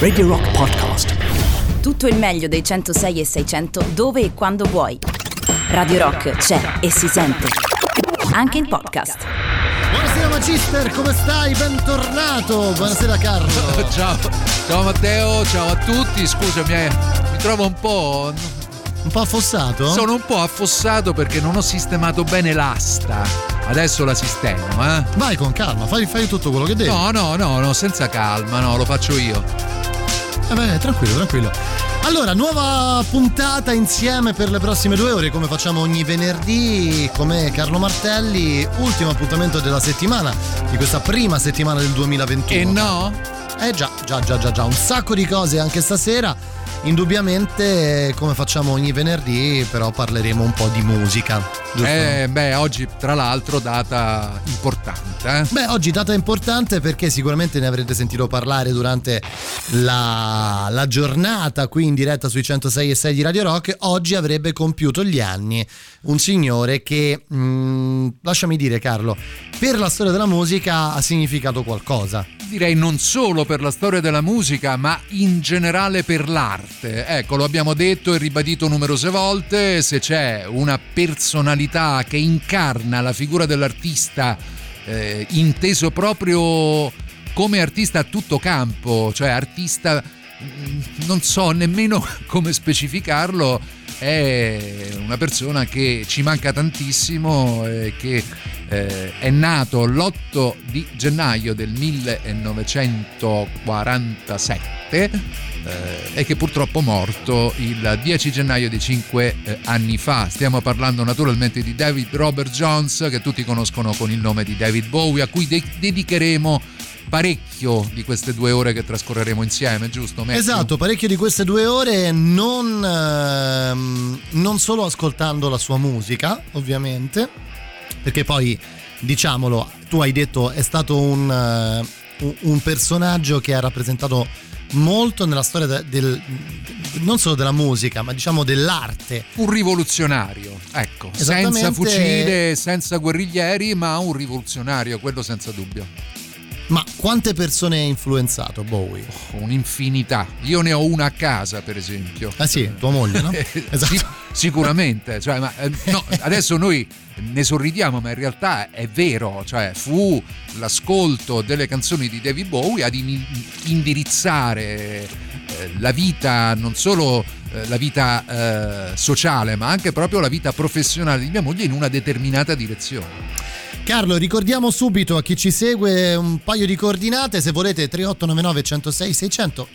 Radio Rock Podcast. Tutto il meglio dei 106 e 600 dove e quando vuoi. Radio Rock c'è e si sente. Anche in podcast. Buonasera Magister, come stai? Bentornato. Buonasera Carlo. Ciao, ciao Matteo, ciao a tutti. Scusami, eh, mi trovo un po'. Un po' affossato? Sono un po' affossato perché non ho sistemato bene l'asta. Adesso la sistemo, eh? Vai con calma, fai, fai tutto quello che devi. No, no, no, no, senza calma, no, lo faccio io. Eh beh, tranquillo, tranquillo. Allora, nuova puntata insieme per le prossime due ore, come facciamo ogni venerdì, come Carlo Martelli, ultimo appuntamento della settimana, di questa prima settimana del 2021. E no? Eh già, già, già, già, già, un sacco di cose anche stasera. Indubbiamente, come facciamo ogni venerdì, però parleremo un po' di musica. Giusto? Eh, beh, oggi tra l'altro data importante. Eh? Beh, oggi data importante perché sicuramente ne avrete sentito parlare durante la, la, giornata qui in diretta sui 106 e 6 di Radio Rock. Oggi avrebbe compiuto gli anni un signore che, mh, mm, lasciami dire Carlo, per la storia della musica ha significato qualcosa. Direi non solo per la storia della musica, ma in generale per l'arte. Ecco, lo abbiamo detto e ribadito numerose volte, se c'è una personalità che incarna la figura dell'artista eh, inteso proprio come artista a tutto campo, cioè artista mm, non so nemmeno come specificarlo, è una persona che ci manca tantissimo, eh, che eh, è nato l'8 di gennaio del 1947 eh, e che purtroppo è morto il 10 gennaio di 5 eh, anni fa. Stiamo parlando naturalmente di David Robert Jones, che tutti conoscono con il nome di David Bowie, a cui de- dedicheremo parecchio di queste due ore che trascorreremo insieme, giusto? Matthew? Esatto, parecchio di queste due ore non, ehm, non solo ascoltando la sua musica, ovviamente, perché poi, diciamolo, tu hai detto è stato un, uh, un personaggio che ha rappresentato molto nella storia del, del, non solo della musica, ma diciamo dell'arte. Un rivoluzionario, ecco, senza fucile, senza guerriglieri, ma un rivoluzionario, quello senza dubbio. Ma quante persone ha influenzato Bowie? Oh, un'infinità. Io ne ho una a casa, per esempio. Ah sì, tua moglie, no? esatto. Sic- sicuramente. Cioè, ma, eh, no, adesso noi ne sorridiamo, ma in realtà è vero. Cioè, fu l'ascolto delle canzoni di David Bowie ad in- indirizzare eh, la vita, non solo eh, la vita eh, sociale, ma anche proprio la vita professionale di mia moglie in una determinata direzione. Carlo, ricordiamo subito a chi ci segue un paio di coordinate, se volete 3899 106 600.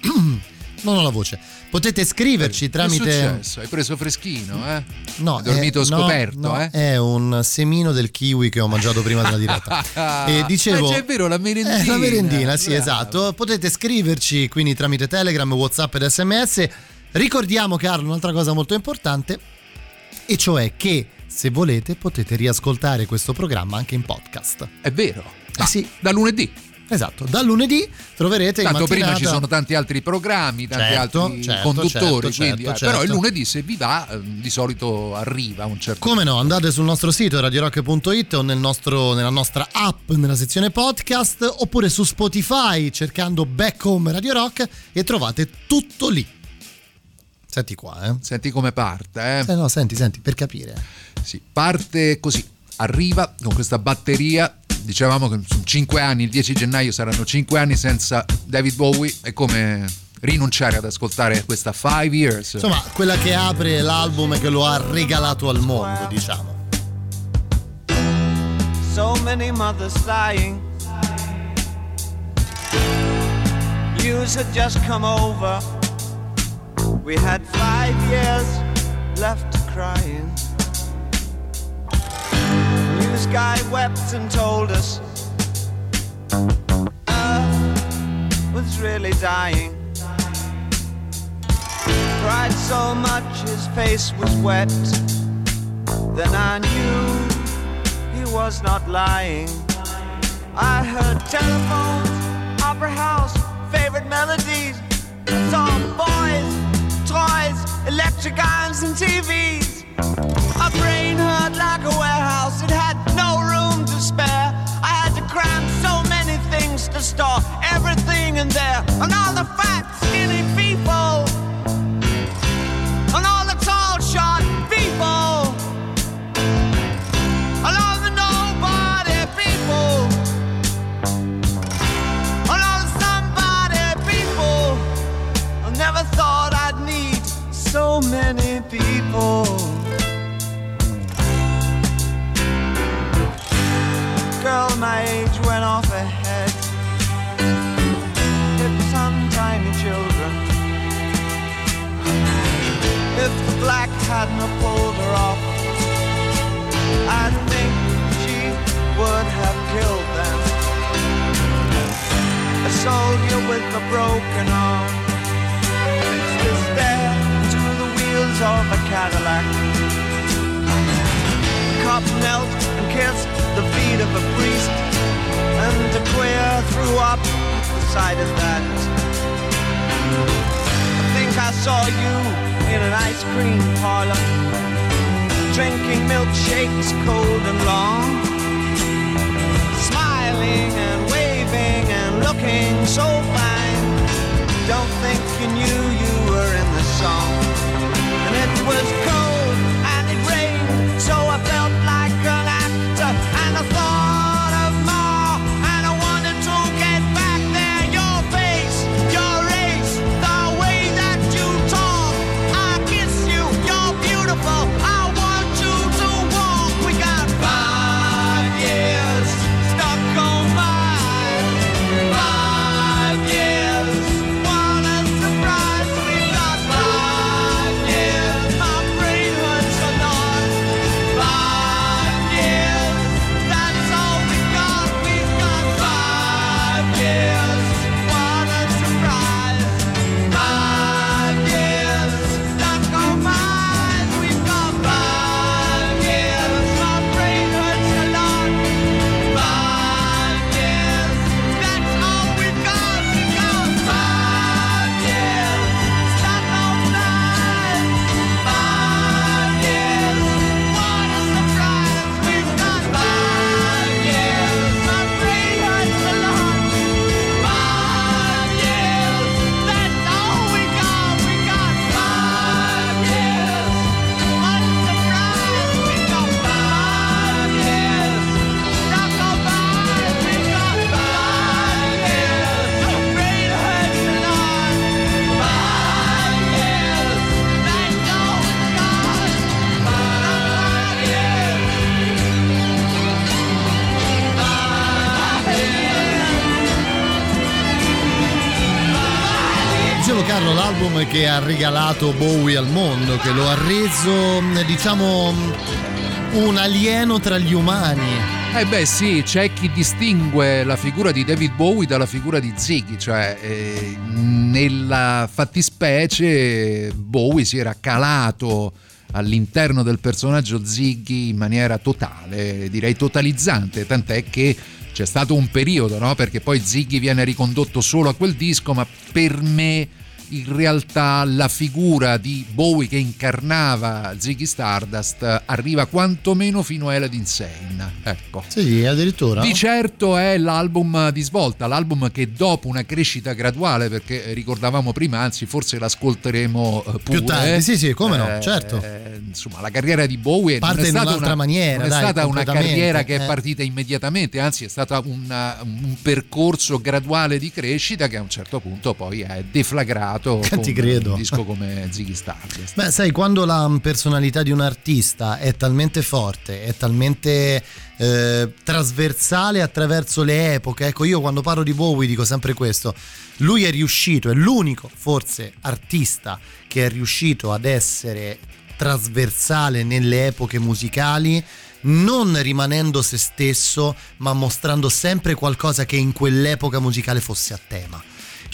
non ho la voce. Potete scriverci tramite. Che è successo? Hai preso freschino, eh? No. Hai dormito è, scoperto, no, no, eh? È un semino del kiwi che ho mangiato prima della diretta. e dicevo. Ma è vero, la merendina. Eh, la merendina, sì, Bravo. esatto. Potete scriverci quindi tramite Telegram, WhatsApp ed SMS. Ricordiamo, Carlo, un'altra cosa molto importante, e cioè che se volete potete riascoltare questo programma anche in podcast. È vero. Eh sì. Da lunedì. Esatto, da lunedì troverete Tanto in mattinata... prima ci sono tanti altri programmi, tanti Certo, altri certo, conduttori, certo, quindi, certo, eh, però il certo. lunedì se vi va eh, di solito arriva un certo Come no, andate sul nostro sito radiorock.it o nel nostro, nella nostra app, nella sezione podcast, oppure su Spotify cercando Back Home Radio Rock e trovate tutto lì. Senti qua, eh. Senti come parte, eh? Eh no, senti, senti, per capire. Sì, parte così, arriva con questa batteria. Dicevamo che sono 5 anni, il 10 gennaio saranno 5 anni senza David Bowie. È come rinunciare ad ascoltare questa 5 Years. Insomma, quella che apre l'album che lo ha regalato al mondo, diciamo. so many mothers sighing. News had just come over. We had five years left crying. Guy wept and told us Earth was really dying. Cried so much his face was wet. Then I knew he was not lying. I heard telephones, opera house, favorite melodies. Saw boys, toys, electric irons, and TVs. My brain hurt like a warehouse, it had to store, everything in there, and all the fat, skinny people, and all the tall, short people, and all the nobody people, and all the somebody people. I never thought I'd need so many people. Girl my age went off ahead. Black hadn't pulled her off, I think she would have killed them. A soldier with a broken arm to stare to the wheels of a Cadillac. Cop knelt and kissed the feet of a priest, and a queer threw up the sight of that. I think I saw you in an ice cream parlor, drinking milkshakes cold and long, smiling and waving and looking so fine. Don't think you knew you were in the song. And it was cold regalato Bowie al mondo, che lo ha reso, diciamo, un alieno tra gli umani. Eh beh sì, c'è chi distingue la figura di David Bowie dalla figura di Ziggy, cioè eh, nella fattispecie Bowie si era calato all'interno del personaggio Ziggy in maniera totale, direi totalizzante, tant'è che c'è stato un periodo, no? Perché poi Ziggy viene ricondotto solo a quel disco, ma per me in realtà la figura di Bowie che incarnava Ziggy Stardust arriva quantomeno fino a Elad Insane. Ecco. Sì, addirittura. Di certo è l'album di svolta, l'album che dopo una crescita graduale, perché ricordavamo prima, anzi forse l'ascolteremo eh, pure. Più tardi, sì, sì, come no, Eh, certo. Insomma, la carriera di Bowie Parte non è stata un'altra una, maniera, non è dai, stata una carriera che eh. è partita immediatamente, anzi è stato un percorso graduale di crescita che a un certo punto poi è deflagrato con Ti credo. un disco come Ziggy Stardust. Beh, sai, quando la personalità di un artista è talmente forte, è talmente eh, trasversale attraverso le epoche, ecco, io quando parlo di Bowie dico sempre questo. Lui è riuscito, è l'unico forse artista che è riuscito ad essere trasversale nelle epoche musicali non rimanendo se stesso, ma mostrando sempre qualcosa che in quell'epoca musicale fosse a tema.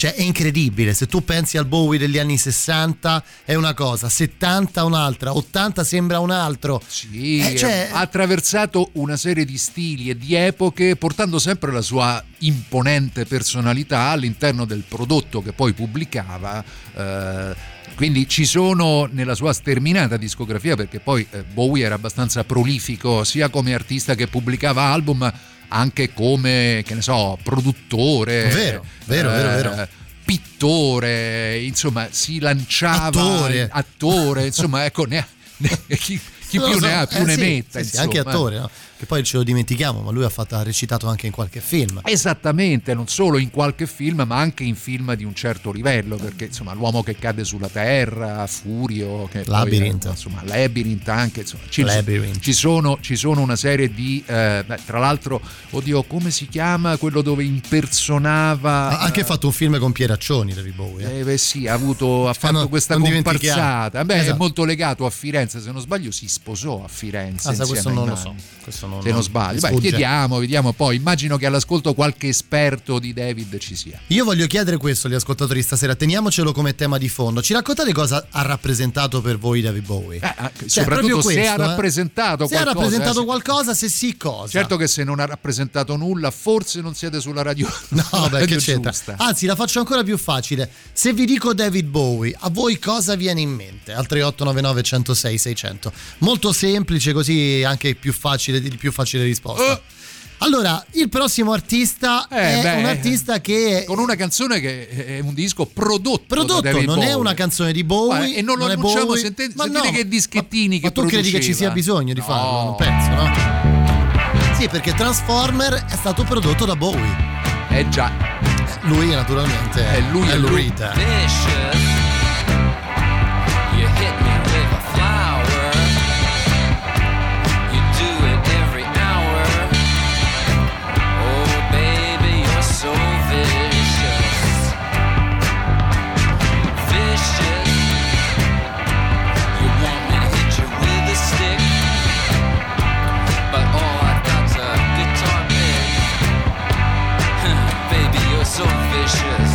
Cioè è incredibile, se tu pensi al Bowie degli anni 60 è una cosa, 70 un'altra, 80 sembra un altro. Sì, Eh, cioè- ha attraversato una serie di stili e di epoche portando sempre la sua imponente personalità all'interno del prodotto che poi pubblicava. eh, quindi ci sono nella sua sterminata discografia, perché poi eh, Bowie era abbastanza prolifico sia come artista che pubblicava album, anche come, che ne so, produttore. Vero, vero, eh, vero, vero. Pittore, insomma, si lanciava. Attore. attore insomma, ecco, ne, ne, chi, chi più so, ne ha più eh ne sì, metta. sì, sì, anche attore, no? Che poi ce lo dimentichiamo, ma lui ha, fatto, ha recitato anche in qualche film. Esattamente, non solo in qualche film, ma anche in film di un certo livello, perché insomma l'uomo che cade sulla terra, Furio, che poi, Labyrinth. eh, insomma Labyrinth anche, insomma, ci, Labyrinth. ci sono, ci sono una serie di, eh, tra l'altro, oddio, come si chiama quello dove impersonava... Ha anche eh, fatto un film con Pieraccioni, David Bowie. eh. eh, beh, sì, ha, avuto, ha fatto non- questa non dimentichiamo. comparsata. Beh, è Esatto. molto legato a Firenze, se non sbaglio, si sposò a Firenze. Ah, questo non lo so. Questo non, Se non sbaglio, Beh, chiediamo, vediamo poi. Immagino che all'ascolto qualche esperto di David ci sia. Io voglio chiedere questo agli ascoltatori stasera, teniamocelo come tema di fondo. Ci raccontate cosa ha rappresentato per voi David Bowie? Eh, eh, Cioè, soprattutto proprio se questo, ha eh. rappresentato Se ha qualcosa. rappresentato eh, se- qualcosa, se sì, cosa? Certo che se non ha rappresentato nulla, forse non siete sulla radio. No, sulla beh, radio che c'entra. giusta. Anzi, la faccio ancora più facile. Se vi dico David Bowie, a voi cosa viene in mente? Al 3899 106 600. Molto semplice, così anche più facile, di più facile risposta. Eh. Allora, il prossimo artista Eh, è beh, un artista che Con una canzone che è un disco prodotto. da prodotto, David non è Bowie. una canzone di Bowie Guarda, e non lo è annunciamo Bowie. senten- Ma sentite no, che dischettini ma, che ma tu credi che ci sia produceva? bisogno di No. farlo? Non penso, no? Sì, perché Transformer è stato prodotto da Bowie. Eh già, Lui naturalmente È lui, è Lou lui. Vicious. So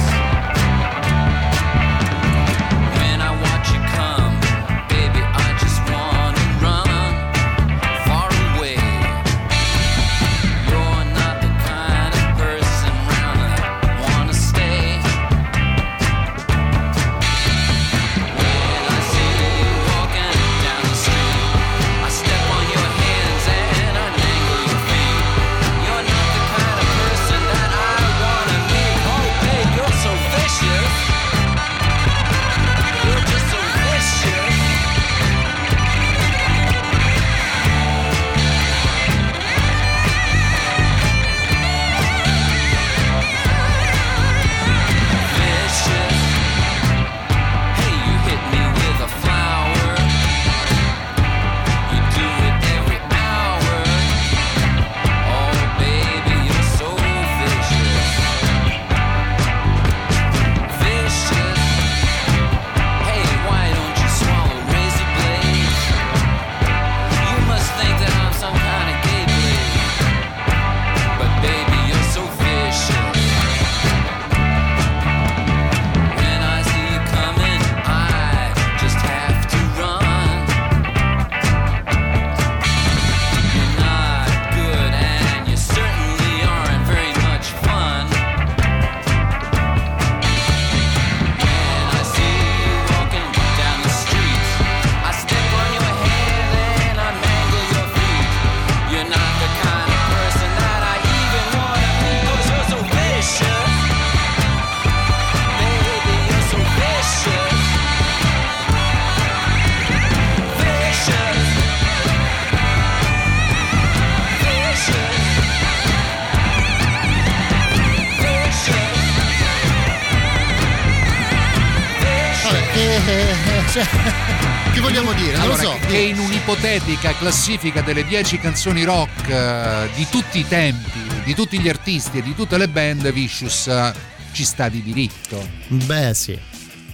un'ipotetica classifica delle 10 canzoni rock eh, di tutti i tempi, di tutti gli artisti e di tutte le band, Vicious eh, ci sta di diritto. Beh, sì.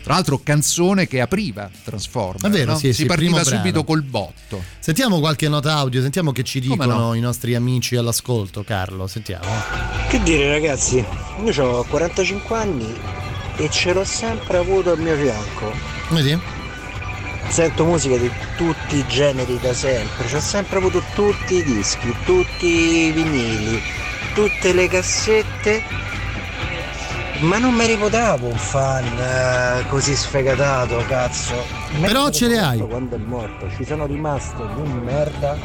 Tra l'altro, canzone che apriva Transformer. È vero, no? sì, si sì, partiva subito brano. col botto. Sentiamo qualche nota audio, sentiamo che ci dicono no? i nostri amici all'ascolto, Carlo. Sentiamo. Che dire ragazzi, io ho 45 anni e ce l'ho sempre avuto al mio fianco. Vedi? Sento musica di tutti i generi da sempre, ci ho sempre avuto tutti i dischi, tutti i vinili, tutte le cassette, ma non mi reputavo un fan eh, così sfegatato, cazzo. Però ce le hai. Quando è morto, ci sono rimaste di merda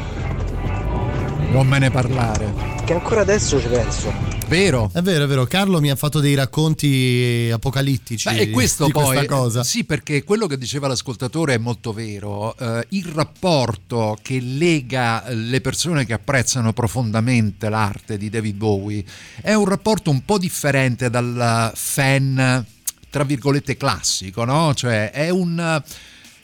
Non me ne parlare. Che ancora adesso ci penso. Vero? È vero, è vero, Carlo mi ha fatto dei racconti apocalittici Beh, e questo di poi, questa cosa. sì, perché quello che diceva l'ascoltatore è molto vero. Eh, il rapporto che lega le persone che apprezzano profondamente l'arte di David Bowie è un rapporto un po' differente dal fan, tra virgolette, classico, no? Cioè è un.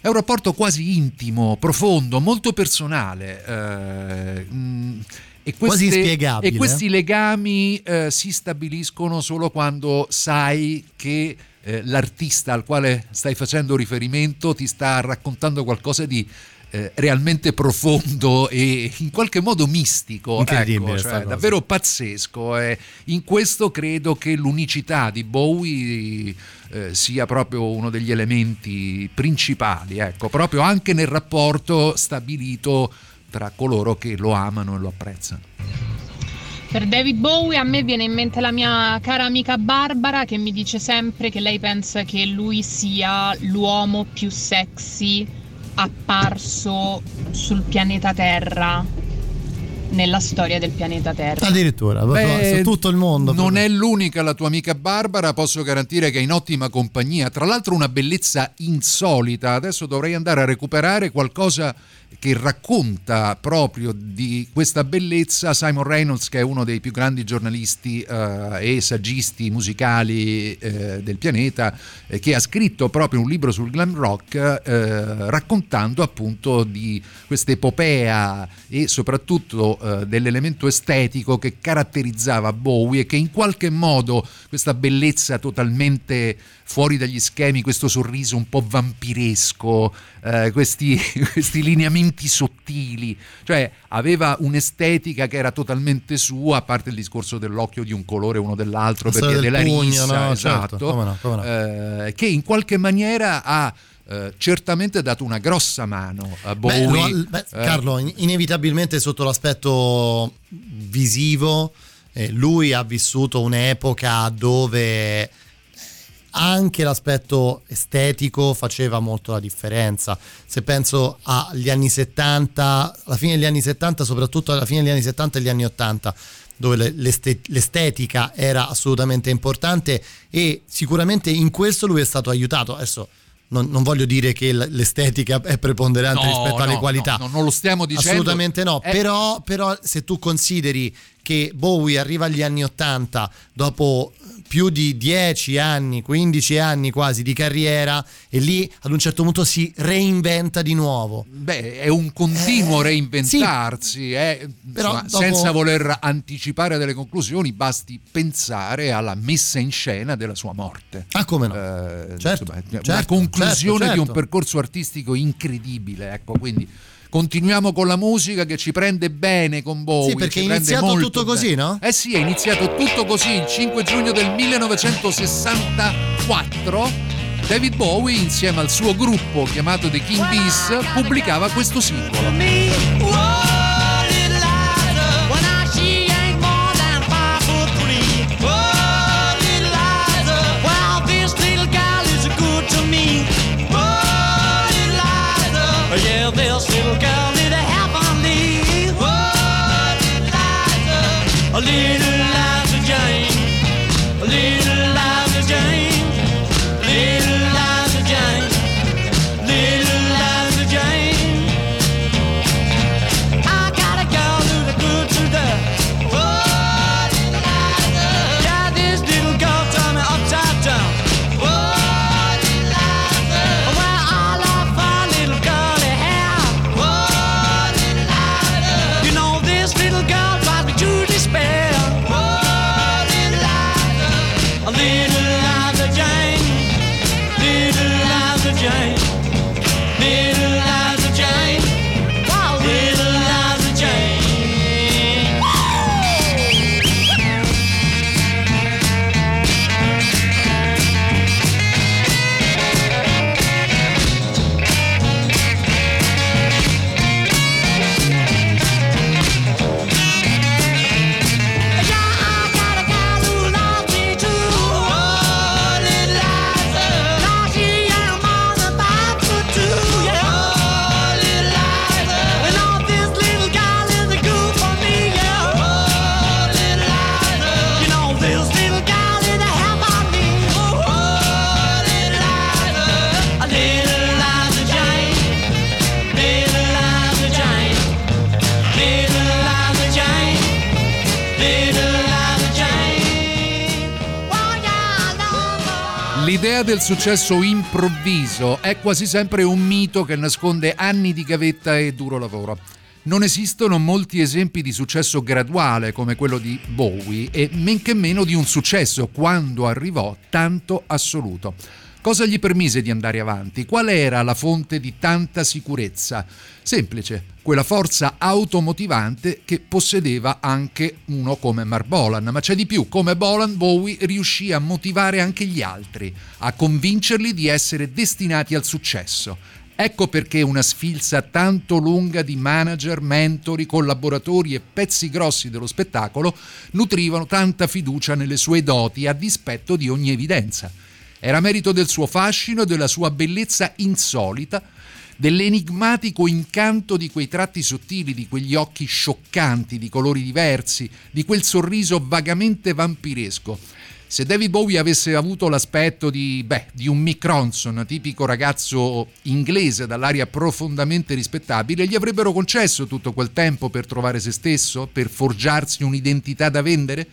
È un rapporto quasi intimo, profondo, molto personale. eh, mm, e Quasi inspiegabile. E questi legami eh, si stabiliscono solo quando sai che eh, l'artista al quale stai facendo riferimento ti sta raccontando qualcosa di eh, realmente profondo e in qualche modo mistico, Incredibile ecco, cioè, davvero pazzesco. E in questo credo che l'unicità di Bowie eh, sia proprio uno degli elementi principali, ecco, proprio anche nel rapporto stabilito tra coloro che lo amano e lo apprezzano. Per David Bowie a me viene in mente la mia cara amica Barbara che mi dice sempre che lei pensa che lui sia l'uomo più sexy apparso sul pianeta Terra nella storia del pianeta Terra. Addirittura, Beh, su tutto il mondo. Non è l'unica la tua amica Barbara, posso garantire che è in ottima compagnia. Tra l'altro una bellezza insolita. Adesso dovrei andare a recuperare qualcosa che racconta proprio di questa bellezza Simon Reynolds, che è uno dei più grandi giornalisti eh, e saggisti musicali eh, del pianeta, eh, che ha scritto proprio un libro sul glam rock eh, raccontando appunto di questa epopea e soprattutto eh, dell'elemento estetico che caratterizzava Bowie e che in qualche modo questa bellezza totalmente fuori dagli schemi, questo sorriso un po' vampiresco, eh, questi, questi lineamenti sottili, cioè aveva un'estetica che era totalmente sua, a parte il discorso dell'occhio di un colore uno dell'altro, La perché del della pugno, rissa, no? esatto, Certo, come no, come no. eh, che in qualche maniera ha eh, certamente dato una grossa mano a Beh, Bowie. beh, Eh, Carlo, in- inevitabilmente sotto l'aspetto visivo, eh, lui ha vissuto un'epoca dove anche l'aspetto estetico faceva molto la differenza. Se penso agli anni 70, alla fine degli anni 70, soprattutto alla fine degli anni 70 e gli anni 80, dove le- l'este- l'estetica era assolutamente importante e sicuramente in questo lui è stato aiutato. Adesso non, non voglio dire che l'estetica è preponderante No, rispetto alle no, qualità. no, no, non lo stiamo dicendo. Assolutamente no, Eh, però, però se tu consideri che Bowie arriva agli anni 80 dopo più di 10 anni, 15 anni quasi di carriera e lì ad un certo punto si reinventa di nuovo. Beh, è un continuo reinventarsi, eh, Però insomma, dopo- senza voler anticipare delle conclusioni, basti pensare alla messa in scena della sua morte. Ah, come no? Eh, Certo, insomma, certo, una conclusione certo, di un certo. percorso artistico incredibile, ecco, quindi continuiamo con la musica che ci prende bene con Bowie. Sì, perché è iniziato tutto così, bene. no? Eh sì, è iniziato tutto così il 5 giugno del 1964. David Bowie, insieme al suo gruppo chiamato The King Bees, pubblicava questo singolo. believe. L'idea del successo improvviso è quasi sempre un mito che nasconde anni di gavetta e duro lavoro. Non esistono molti esempi di successo graduale come quello di Bowie e men che meno di un successo, quando arrivò, tanto assoluto. Cosa gli permise di andare avanti? Qual era la fonte di tanta sicurezza? Semplice, quella forza automotivante che possedeva anche uno come Mark Bolan, ma c'è di più, come Bolan Bowie riuscì a motivare anche gli altri, a convincerli di essere destinati al successo. Ecco perché una sfilza tanto lunga di manager, mentori, collaboratori e pezzi grossi dello spettacolo nutrivano tanta fiducia nelle sue doti a dispetto di ogni evidenza. Era merito del suo fascino e della sua bellezza insolita, dell'enigmatico incanto di quei tratti sottili, di quegli occhi scioccanti, di colori diversi, di quel sorriso vagamente vampiresco. Se David Bowie avesse avuto l'aspetto di, beh, di un Mick Ronson, tipico ragazzo inglese dall'aria profondamente rispettabile, gli avrebbero concesso tutto quel tempo per trovare se stesso, per forgiarsi un'identità da vendere?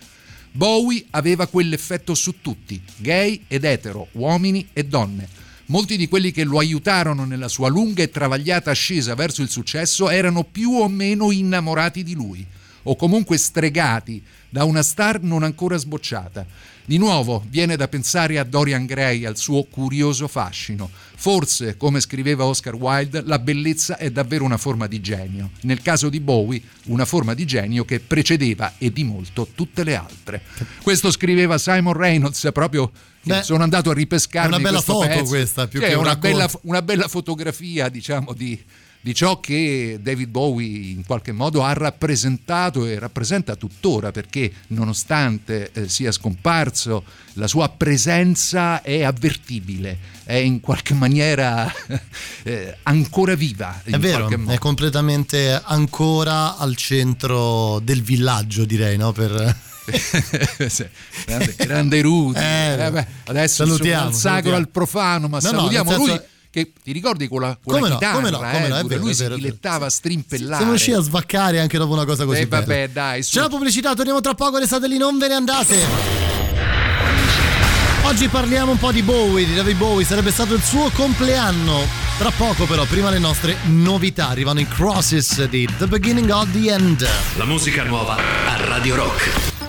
Bowie aveva quell'effetto su tutti, gay ed etero, uomini e donne. Molti di quelli che lo aiutarono nella sua lunga e travagliata ascesa verso il successo erano più o meno innamorati di lui, o comunque stregati da una star non ancora sbocciata. Di nuovo viene da pensare a Dorian Gray, al suo curioso fascino. Forse, come scriveva Oscar Wilde, la bellezza è davvero una forma di genio. Nel caso di Bowie, una forma di genio che precedeva e di molto tutte le altre. Questo scriveva Simon Reynolds proprio Beh, sono andato a ripescare è una bella foto pezzo. questa, più Cioè, che un una, racconto. bella, una bella fotografia, diciamo, di, di ciò che David Bowie in qualche modo ha rappresentato e rappresenta tuttora, perché nonostante eh, sia scomparso, la sua presenza è avvertibile, è in qualche maniera eh, ancora viva. È vero, è completamente ancora al centro del villaggio, direi, no? Per... Sì, grande, grande Rudy. Eh, Eh, beh, adesso salutiamo, dal sacro salutiamo. al profano, ma No, no, salutiamo senso- lui. Che ti ricordi con la, con Come la no, chitarra? come no, come eh, no, è vero, lui è si dilettava a strimpellare. Siamo riusciti a svaccare anche dopo una cosa così Eh, bella. vabbè, dai, su. C'è la pubblicità, torniamo tra poco, restate lì, non ve ne andate. Oggi parliamo un po' di Bowie, di David Bowie, sarebbe stato il suo compleanno. Tra poco però, prima le nostre novità, arrivano i Crosses di The Beginning of the End. La musica nuova a Radio Rock.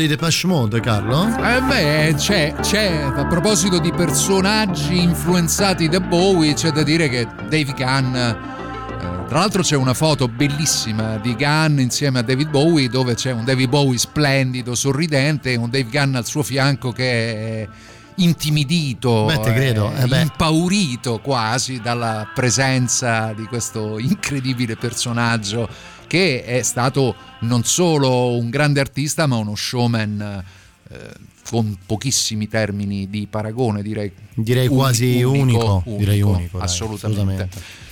Dei Depeche Mode, Carlo? Eh beh, c'è, c'è, a proposito di personaggi influenzati da Bowie, c'è da dire che Dave Gunn, eh, tra l'altro c'è una foto bellissima di Gunn insieme a David Bowie dove c'è un David Bowie splendido, sorridente e un Dave Gunn al suo fianco che è intimidito, Beh, eh, eh impaurito quasi dalla presenza di questo incredibile personaggio che è stato non solo un grande artista ma uno showman eh, con pochissimi termini di paragone direi Direi uni- quasi unico, direi unico, dai, assolutamente. assolutamente.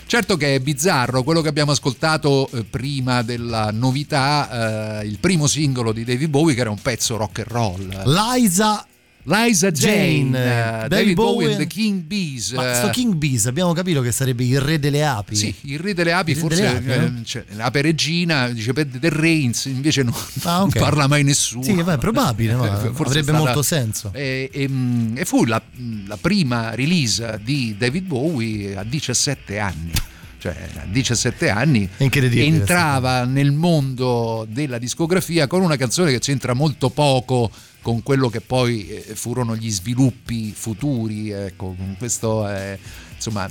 Certo che è bizzarro quello che abbiamo ascoltato eh, prima della novità, eh, il primo singolo di David Bowie che era un pezzo rock and roll. Liza Liza Jane, Jane, eh, David Bowie and the King Bees. Ma eh, sto King Bees abbiamo capito che sarebbe il re delle api. Sì, il re delle api, re forse delle api, eh, no? cioè, l'ape regina, dice per del Reigns, invece no, Ah, non ok. parla mai nessuno. Sì, beh, probabile, ma Forse è avrebbe stata- molto senso. E, e, e fu la, la prima release di David Bowie a 17 anni. Cioè, a 17 anni È entrava nel mondo della discografia con una canzone che c'entra molto poco con quello che poi eh, furono gli sviluppi futuri. Ecco, questo eh, insomma,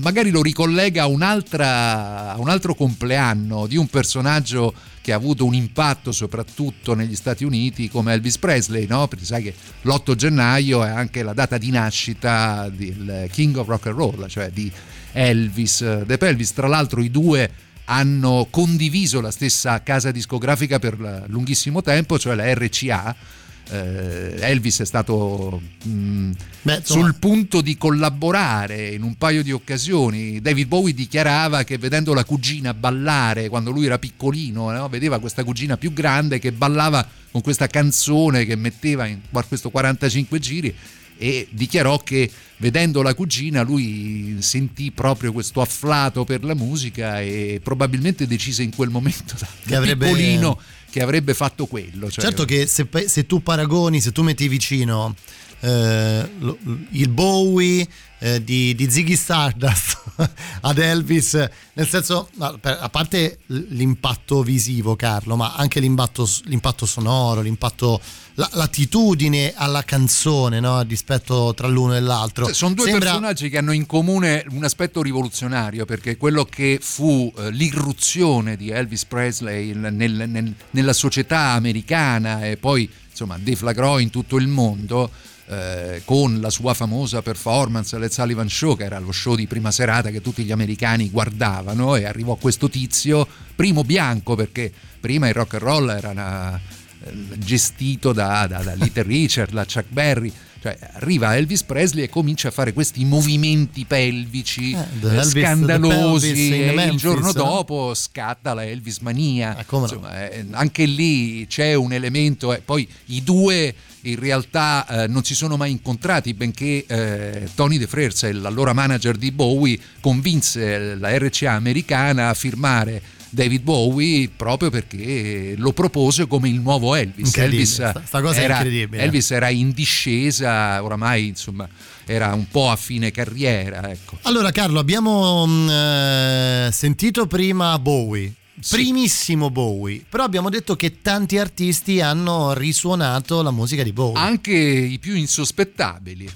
magari lo ricollega a, un altro compleanno di un personaggio che ha avuto un impatto soprattutto negli Stati Uniti come Elvis Presley, no? Perché sai che l'8 gennaio è anche la data di nascita del King of Rock and Roll, cioè di Elvis, eh, De Pelvis. Tra l'altro i due hanno condiviso la stessa casa discografica per lunghissimo tempo, cioè la RCA. Eh, Elvis è stato mh, Beh, insomma- sul punto di collaborare in un paio di occasioni. David Bowie dichiarava che vedendo la cugina ballare quando lui era piccolino, no? vedeva questa cugina più grande che ballava con questa canzone che metteva in questo 45 giri e dichiarò che vedendo la cugina lui sentì proprio questo afflato per la musica e probabilmente decise in quel momento da, da avrebbe- piccolino che avrebbe fatto quello. Cioè, Certo che se, se tu paragoni, se tu metti vicino eh, lo- il Bowie eh, di, di Ziggy Stardust ad Elvis, nel senso, a parte l'impatto visivo, Carlo, ma anche l'impatto, l'impatto sonoro, l'impatto, la- l'attitudine alla canzone no, rispetto tra l'uno e l'altro. Cioè, sono due Sembra- personaggi che hanno in comune un aspetto rivoluzionario, perché quello che fu eh, l'irruzione di Elvis Presley nel- nel- nella società americana e poi insomma deflagrò in tutto il mondo. Eh, con la sua famosa performance Let's Sullivan Show, che era lo show di prima serata che tutti gli americani guardavano, e arrivò questo tizio, primo bianco, perché prima il rock and roll era una- eh, gestito da, da, da Little Richard, da Chuck Berry. Cioè, arriva Elvis Presley e comincia a fare questi movimenti pelvici Eh, eh, Elvis- scandalosi pelvis in e il Memphis, giorno no? dopo scatta la Elvis mania. Eh, come no? Insomma, eh, anche lì c'è un elemento, poi i due in realtà eh, non si sono mai incontrati, benché eh, Tony De Frers, l'allora manager di Bowie, convinse la RCA americana a firmare David Bowie proprio perché lo propose come il nuovo Elvis. Elvis, sta- sta era, incredibile. Elvis era in discesa, oramai insomma era un po' a fine carriera. Ecco. Allora Carlo, abbiamo mm, eh, sentito prima Bowie, Sì. primissimo Bowie, però abbiamo detto che tanti artisti hanno risuonato la musica di Bowie. Anche i più insospettabili.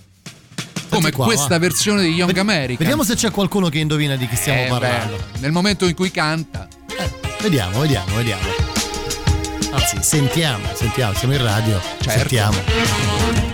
Come qua, questa va. versione di Young Ved- American. Vediamo se c'è qualcuno che indovina di chi stiamo Eh, parlando. beh, nel momento in cui canta, Eh, vediamo, vediamo, vediamo. Anzi, sentiamo, sentiamo, siamo in radio. Certo. Sentiamo.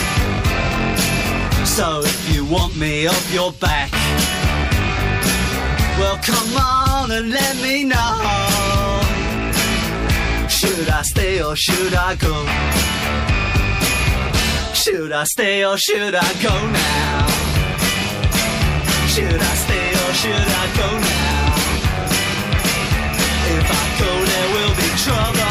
So if you want me off your back, well come on and let me know. Should I stay or should I go? Should I stay or should I go now? Should I stay or should I go now? If I go, there will be trouble.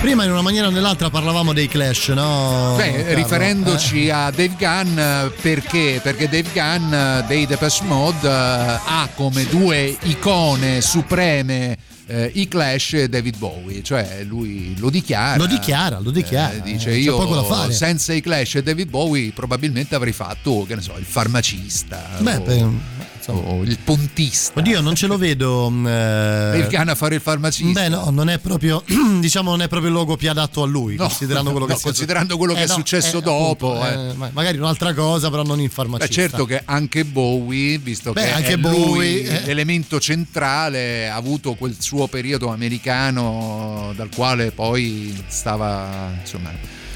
Prima in una maniera o nell'altra parlavamo dei Clash, no? Beh, Carlo? riferendoci a Dave Gunn, eh, perché? Perché Dave Gunn eh, dei Depeche Mode eh, ha come due icone supreme eh, i Clash e David Bowie, cioè lui lo dichiara. Lo dichiara, lo dichiara. Eh, dice eh, c'è io senza i Clash e David Bowie probabilmente avrei fatto, che ne so, il farmacista Beh, o, beh, o il pontista. Oddio, non ce lo vedo. mm, eh, Dave Gunn a fare il farmacista. Beh, no, non è proprio, diciamo, non è proprio il logo più adatto a lui, No, considerando quello no, che, considerando quello che è successo eh, dopo, appunto, eh. ma- magari un'altra cosa, però non il Beh, farmacista. certo che anche Bowie, visto Beh, che anche è lui Bowie, eh. l'elemento centrale, ha avuto quel suo periodo americano dal quale poi stava, insomma,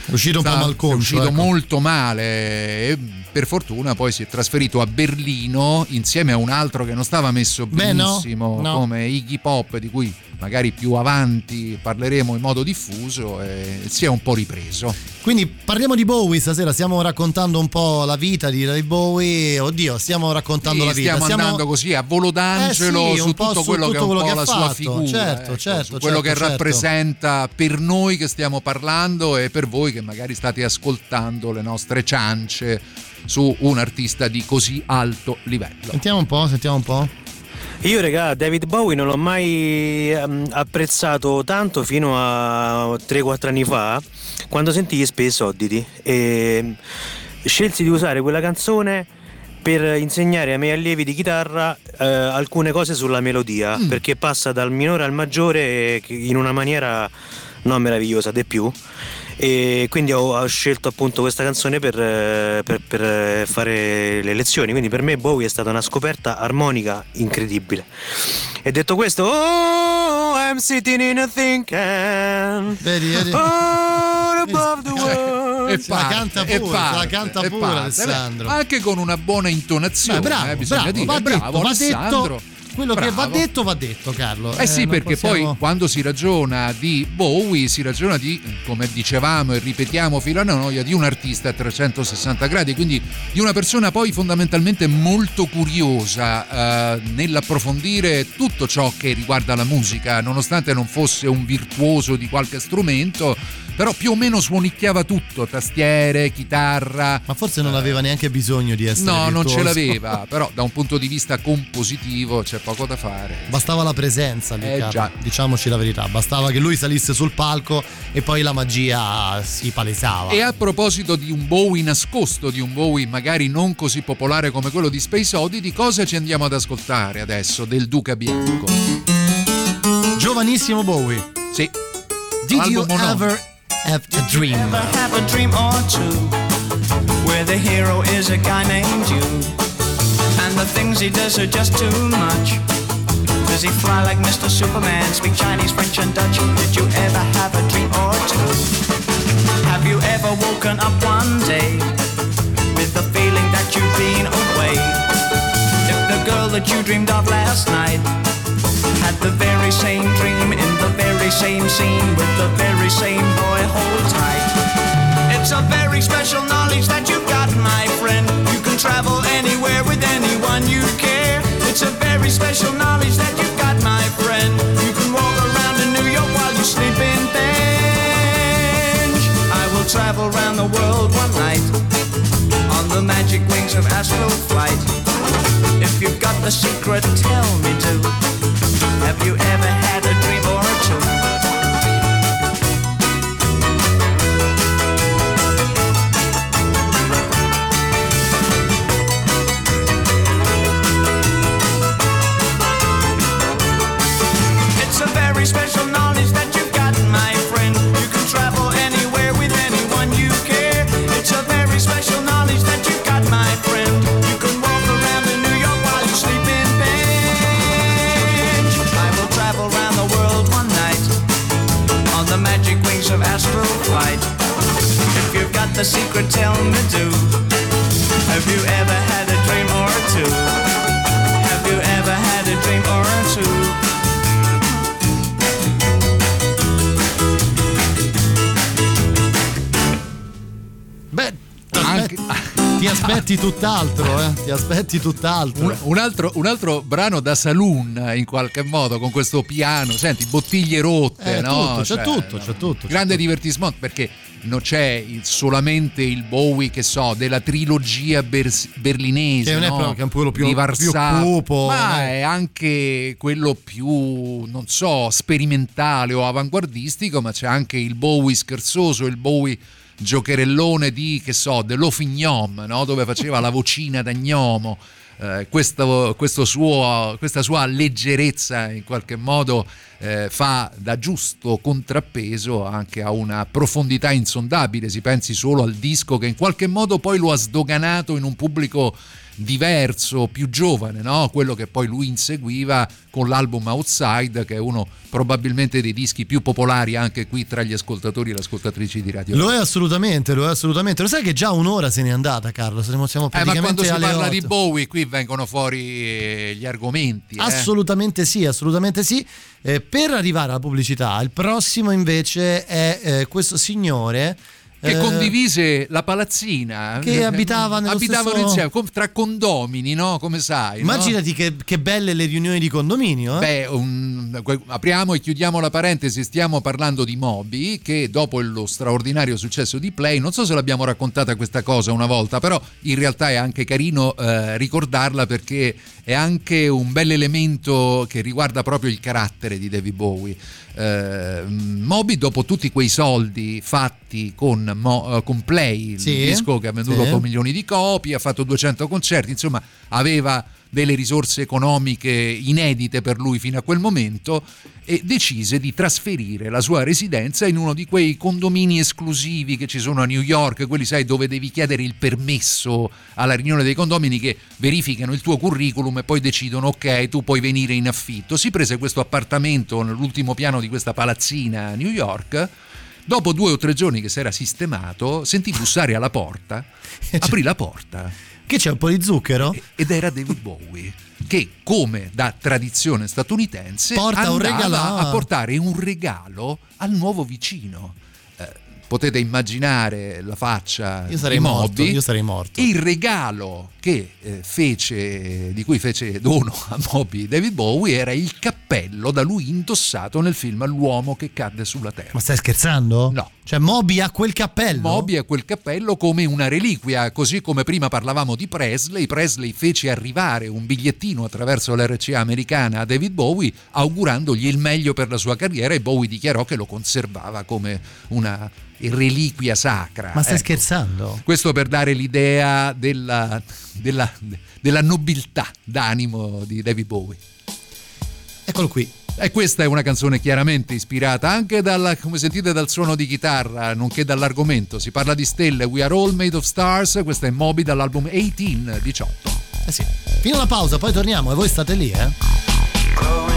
È uscito un po' malconcio. È uscito ecco. molto male e per fortuna poi si è trasferito a Berlino insieme a un altro che non stava messo Beh, no, benissimo no. come Iggy Pop di cui magari più avanti parleremo in modo diffuso e si è un po' ripreso. Quindi parliamo di Bowie stasera, stiamo raccontando un po' la vita di David Bowie. Oddio, stiamo raccontando Sì, la vita. stiamo andando così a volo d'angelo Eh sì, su tutto quello che è tutto un quello po' che la ha sua fatto. figura, Certo, ecco, certo, su quello certo, che certo. rappresenta per noi che stiamo parlando e per voi che magari state ascoltando le nostre ciance su un artista di così alto livello. Sentiamo un po', sentiamo un po'. Io, regà, David Bowie non l'ho mai ehm, apprezzato tanto fino a 3-4 anni fa, quando sentii Space Oddity. E scelsi di usare quella canzone per insegnare ai miei allievi di chitarra eh, alcune cose sulla melodia, perché passa dal minore al maggiore in una maniera non meravigliosa, de più. E quindi ho, ho scelto appunto questa canzone per, per- per, fare le lezioni. Quindi per me Bowie è stata una scoperta armonica incredibile. E detto questo, oh, I'm sitting in a think can. Vedi, vedi. Oh, above the world. E Se la parte, canta e pure, se la parte, canta pure parte. Alessandro. Beh, Anche con una buona intonazione, Beh, bravo, eh, bisogna bravo, dire. Va bravo. Quello che va detto va detto, Carlo. Eh sì, non perché possiamo- poi quando si ragiona di Bowie, si ragiona di, come dicevamo e ripetiamo fino alla noia, di un artista a 360 gradi, quindi di una persona poi fondamentalmente molto curiosa eh, nell'approfondire tutto ciò che riguarda la musica, nonostante non fosse un virtuoso di qualche strumento, però più o meno suonicchiava tutto, tastiere, chitarra. Ma forse non aveva neanche bisogno di essere No, non ce virtuoso. l'aveva, però da un punto di vista compositivo c'è poco da fare. Bastava la presenza lì, Eh, già. diciamoci la verità, bastava che lui salisse sul palco e poi la magia si palesava. E a proposito di un Bowie nascosto, di un Bowie magari non così popolare come quello di Space Oddity, di cosa ci andiamo ad ascoltare adesso del Duca Bianco? Giovanissimo Bowie. Sì. Did you Album omonimo. ever have a dream? Ever have a dream or two where the hero is a guy named you and the things he does are just too much? Does he fly like Mr. Superman, speak Chinese, French, and Dutch? Did you ever have a dream or two? Have you ever woken up one day with the feeling that you've been away? If the girl that you dreamed of last night had the very same dream in the very same scene with the very same boy, hold tight. It's a very special knowledge that you've got, my friend. You can travel anywhere with anyone you care. It's a very special knowledge that you've got, my friend. You can walk around in New York while you sleep in bench. I will travel around the world one night on the magic wings of astral flight. If you've got the secret, tell me too. Have you ever had a dream or two? Secret, tell me do. Have you ever aspetti tutt'altro, eh? Ti aspetti tutt'altro. Un, un altro, un altro brano da saloon in qualche modo con questo piano, senti, bottiglie rotte, Eh, no? tutto, c'è tutto, c'è tutto. Grande divertissement perché non c'è solamente il Bowie che so della trilogia bers- berlinese, Che non è no? proprio- che è un po' quello più- di più cupo, ma eh. è anche quello più, non so, sperimentale o avanguardistico, ma c'è anche il Bowie scherzoso, il Bowie giocherellone di, che so, dello Fignom, no? dove faceva la vocina da gnomo. Eh, questo, questo suo, questa sua leggerezza in qualche modo eh, fa da giusto contrappeso anche a una profondità insondabile. Si pensi solo al disco che in qualche modo poi lo ha sdoganato in un pubblico diverso, più giovane, no? quello che poi lui inseguiva con l'album Outside, che è uno probabilmente dei dischi più popolari anche qui tra gli ascoltatori e le ascoltatrici di Radio Lo è assolutamente, lo è assolutamente. Lo sai che già un'ora se n'è andata, Carlo? Siamo, siamo Eh, ma praticamente quando si parla 8. di Bowie qui vengono fuori eh, gli argomenti. eh. Assolutamente sì, assolutamente sì. Eh, per arrivare alla pubblicità, il prossimo invece è eh, questo signore che eh, condivise la palazzina che abitava nello abitavano stesso- insieme tra condomini no come sai no? Immaginati che, che belle le riunioni di condominio. eh? Beh, un- apriamo e chiudiamo la parentesi, stiamo parlando di Moby che dopo lo straordinario successo di Play, non so se l'abbiamo raccontata questa cosa una volta, però in realtà è anche carino eh, ricordarla perché è anche un bel elemento che riguarda proprio il carattere di David Bowie. Eh, Moby dopo tutti quei soldi fatti con, Mo- eh, con Play, il Sì, disco che ha venduto sì. 8 milioni di copie, ha fatto 200 concerti, insomma aveva delle risorse economiche inedite per lui fino a quel momento e decise di trasferire la sua residenza in uno di quei condomini esclusivi che ci sono a New York, quelli sai dove devi chiedere il permesso alla riunione dei condomini che verificano il tuo curriculum e poi decidono ok tu puoi venire in affitto. Si prese questo appartamento nell'ultimo piano di questa palazzina a New York. Dopo due o tre giorni che si era sistemato, sentì bussare alla porta, aprì la porta Che c'è un po' di zucchero? ed era David Bowie che come da tradizione statunitense Porta a portare un regalo al nuovo vicino potete immaginare la faccia Io sarei di morto, Moby. io sarei morto. il regalo che eh, fece di cui fece dono a Moby David Bowie era il cappello cappello da lui indossato nel film L'uomo che cadde sulla terra. Ma stai scherzando? No. Cioè Moby ha quel cappello? Moby ha quel cappello come una reliquia, così come prima parlavamo di Presley, Presley fece arrivare un bigliettino attraverso l'RCA americana a David Bowie augurandogli il meglio per la sua carriera e Bowie dichiarò che lo conservava come una reliquia sacra. Ma stai Ecco. scherzando? Questo per dare l'idea della, della- della nobiltà d'animo di David Bowie. Eccolo qui. E questa è una canzone chiaramente ispirata anche dal, come sentite, dal suono di chitarra, nonché dall'argomento. Si parla di stelle, We Are All Made of Stars, questa è Moby dall'album 1818. Eh sì. Fino alla pausa, poi torniamo e voi state lì, eh?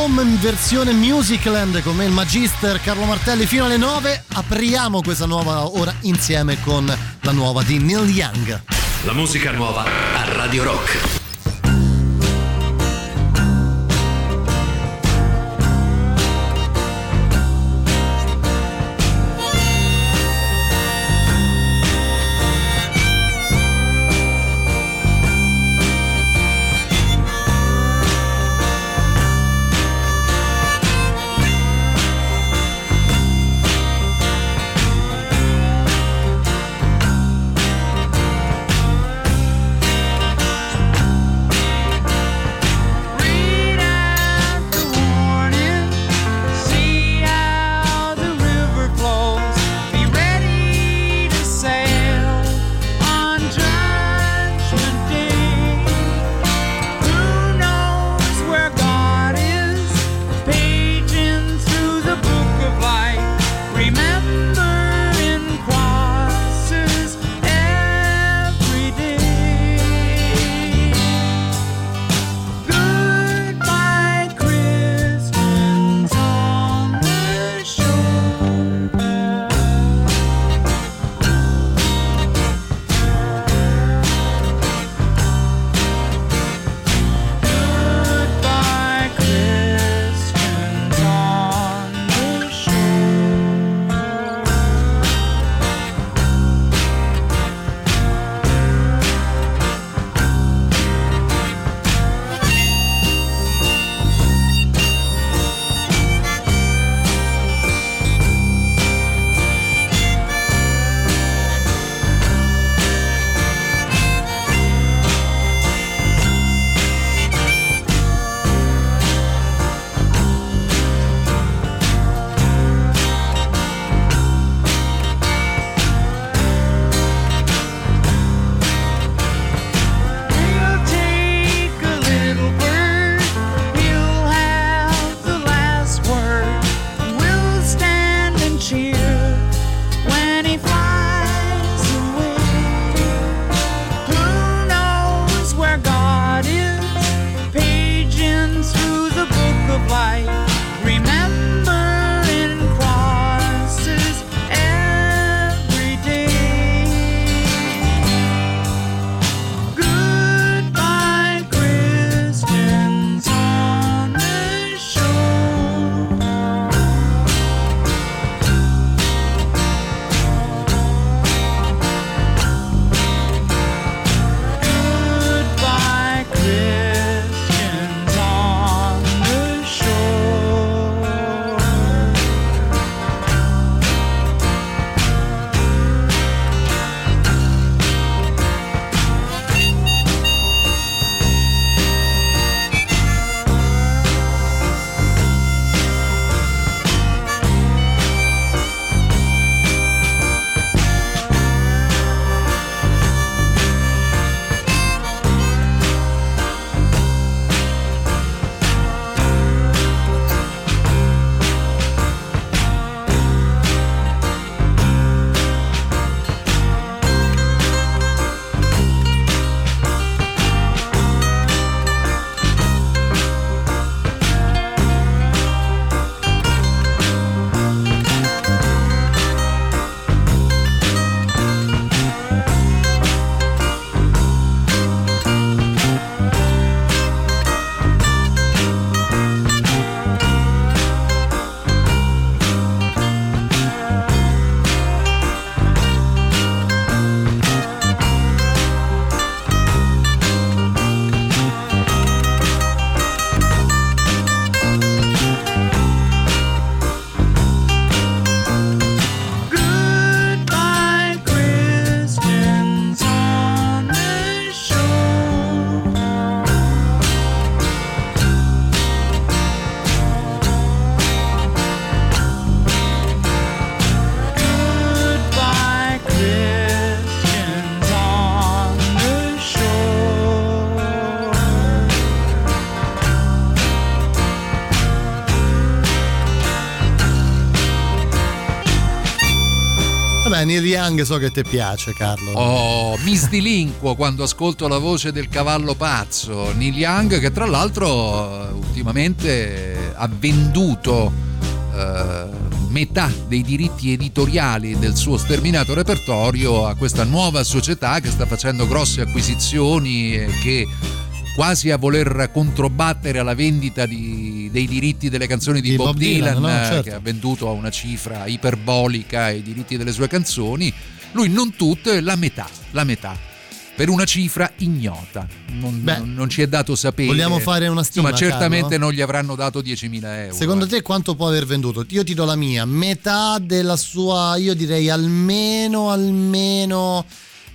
Home in versione Musicland con me il Magister Carlo Martelli fino alle 9. Apriamo questa nuova ora insieme con la nuova di Neil Young. La musica nuova a Radio Rock. Neil Young so che ti piace, Carlo. Oh, mi sdilinquo quando ascolto la voce del cavallo pazzo. Neil Young, che tra l'altro eh, ultimamente ha venduto eh, metà dei diritti editoriali del suo sterminato repertorio a questa nuova società che sta facendo grosse acquisizioni e che quasi a voler controbattere alla vendita di- dei diritti delle canzoni di, Di Bob, Bob Dylan, Dylan, no? eh, Certo. che ha venduto a una cifra iperbolica i diritti delle sue canzoni. Lui non tutte, la metà, la metà. Per una cifra ignota, non, Beh, non- ci è dato sapere. vogliamo fare una stima, Insomma, certamente Carlo? non gli avranno dato 10.000 euro. Secondo te quanto può aver venduto? Io ti do la mia, metà della sua, io direi almeno, almeno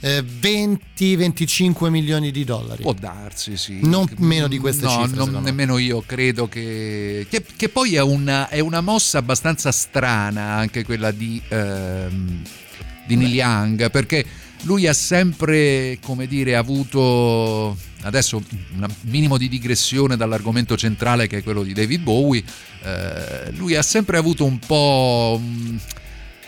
eh, 20-25 milioni di dollari. Può darsi, sì. Non meno di queste no, cifre, me. nemmeno io credo che, che, che poi è una, è una mossa abbastanza strana anche quella di, ehm, di Neil Young, perché lui ha sempre, come dire, avuto adesso un minimo di digressione dall'argomento centrale che è quello di David Bowie. eh, lui ha sempre avuto un po'. mm,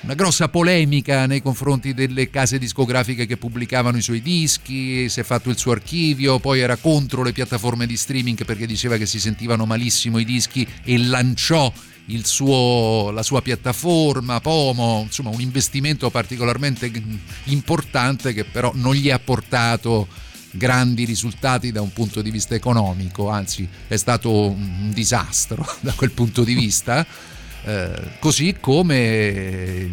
una grossa polemica nei confronti delle case discografiche che pubblicavano i suoi dischi, si è fatto il suo archivio, poi era contro le piattaforme di streaming perché diceva che si sentivano malissimo i dischi e lanciò suo- la sua piattaforma, Pomo, insomma un investimento particolarmente importante che però non gli ha portato grandi risultati da un punto di vista economico, anzi è stato un disastro da quel punto di vista. Eh, così come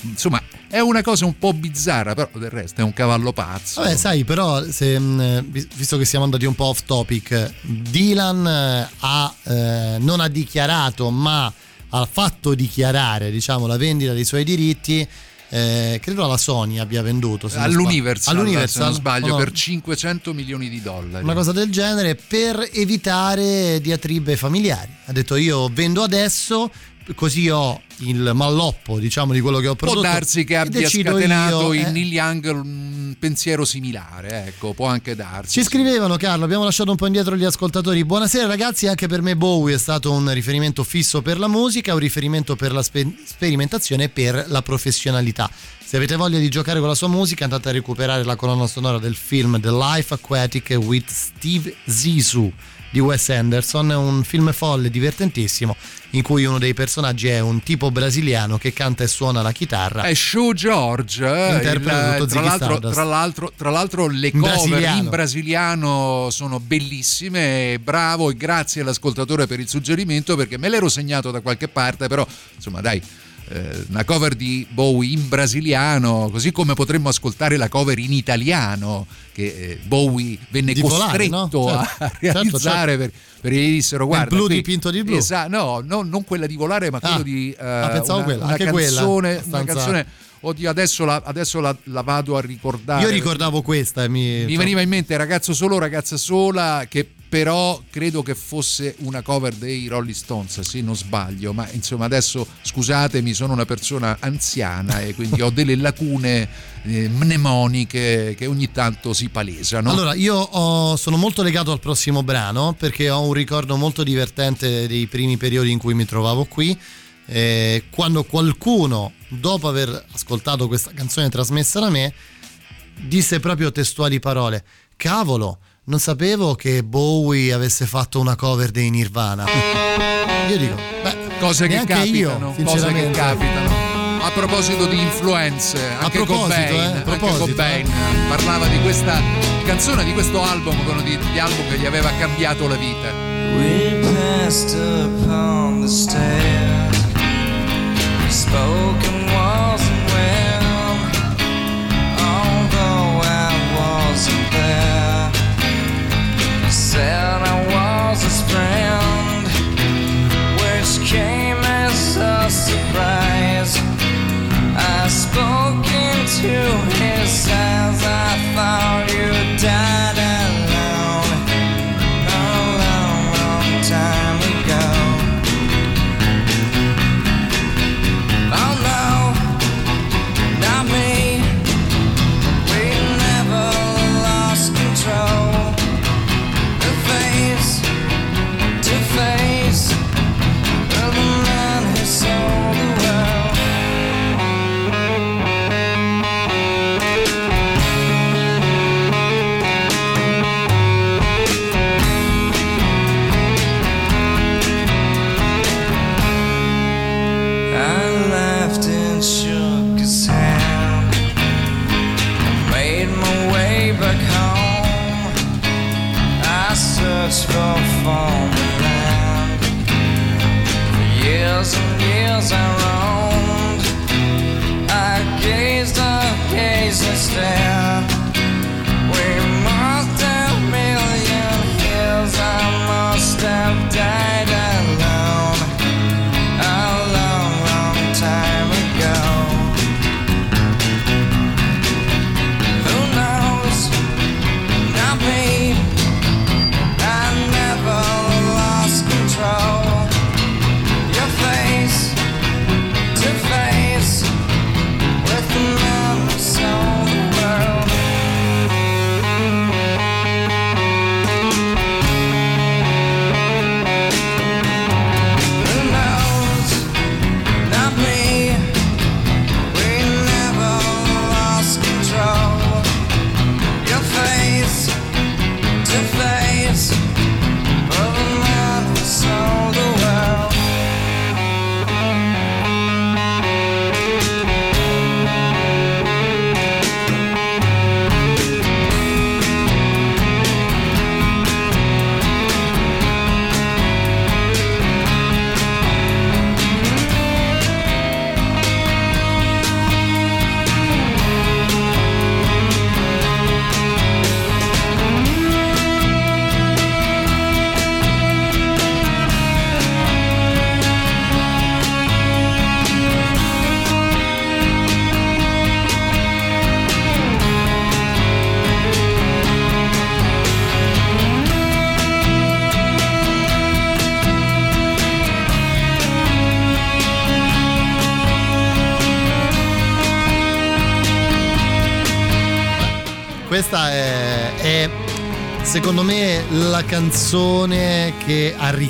insomma è una cosa un po' bizzarra però del resto è un cavallo pazzo Vabbè, sai, però, se, vis- visto che siamo andati un po' off topic, Dylan eh, ha, eh, non ha dichiarato, ma ha fatto dichiarare, diciamo, la vendita dei suoi diritti. eh, credo alla Sony abbia venduto all'Universal, all'Universal, se non sbaglio no? per 500 milioni di dollari una cosa del genere per evitare diatribe familiari. Ha detto io vendo adesso così ho il malloppo diciamo di quello che ho può prodotto darsi che abbia scatenato io, in eh. Neil Young un pensiero similare ecco può anche darsi Ci scrivevano Carlo, abbiamo lasciato un po' indietro gli ascoltatori. Buonasera ragazzi, anche per me Bowie è stato un riferimento fisso per la musica, un riferimento per la spe- sperimentazione e per la professionalità. Se avete voglia di giocare con la sua musica andate a recuperare la colonna sonora del film The Life Aquatic with Steve Zissou di Wes Anderson, è un film folle, divertentissimo, in cui uno dei personaggi è un tipo brasiliano che canta e suona la chitarra. È Show George, eh, Interpreta il- tra, l'altro, tra, l'altro, tra l'altro le cover brasiliano. in brasiliano sono bellissime, bravo e grazie all'ascoltatore per il suggerimento perché me l'ero segnato da qualche parte, però insomma dai, una cover di Bowie in brasiliano, così come potremmo ascoltare la cover in italiano che eh, Bowie venne Di Polare, no? costretto a Certo, realizzare certo. per, perché gli dissero guarda blu qui- dipinto di blu." Esa- no, no, non quella di volare ma Ah, quello di eh, ah, una, quella, una anche quella, canzone, una canzone oddio adesso, la, adesso la, la vado a ricordare Io ricordavo questa mi... mi veniva in mente ragazzo solo ragazza sola che però credo che fosse una cover dei Rolling Stones se non sbaglio ma insomma adesso scusatemi sono una persona anziana e quindi ho delle lacune eh, mnemoniche che ogni tanto si palesano Allora, io ho- sono molto legato al prossimo brano perché ho un ricordo molto divertente dei primi periodi in cui mi trovavo qui. eh, quando qualcuno, dopo aver ascoltato questa canzone trasmessa da me, disse proprio testuali parole: Cavolo, non sapevo che Bowie avesse fatto una cover dei Nirvana. Io dico, beh, cose che capitano, io, cose che capitano. A proposito di influenze, anche proposito, Cobain, eh, anche proposito, Cobain parlava di questa canzone, di questo album, di- degli album che gli aveva cambiato la vita. We passed upon the stair, spoken wasn't Said I was his friend, which came as a surprise.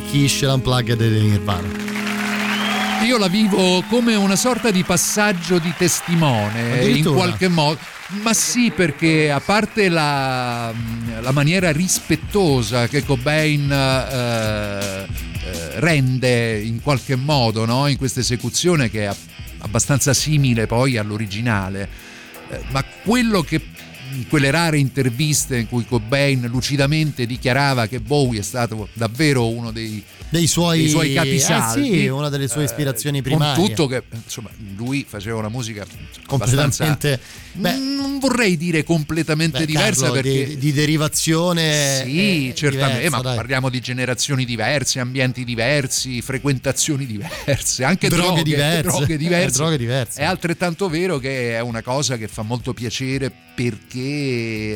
Arricchisce l'unplugged dei Nirvana. Io la vivo come una sorta di passaggio di testimone, in qualche modo. Ma sì, perché a parte la, la maniera rispettosa che Cobain eh, eh, rende in qualche modo no? in questa esecuzione che è abbastanza simile poi all'originale, eh, ma quello che quelle rare interviste in cui Cobain lucidamente dichiarava che Bowie è stato davvero uno dei, Dei suoi, dei suoi eh capisaldi sì, una delle sue ispirazioni eh, primarie. con tutto che insomma lui faceva una musica completamente beh, non vorrei dire completamente beh, diversa Carlo, perché di, di derivazione sì, eh, certamente, diversa, ma dai. parliamo di generazioni diverse, ambienti diversi, frequentazioni diverse, anche Droghe droghe, diverse. droghe diverse. Eh, droghe diverse. È altrettanto vero che è una cosa che fa molto piacere perché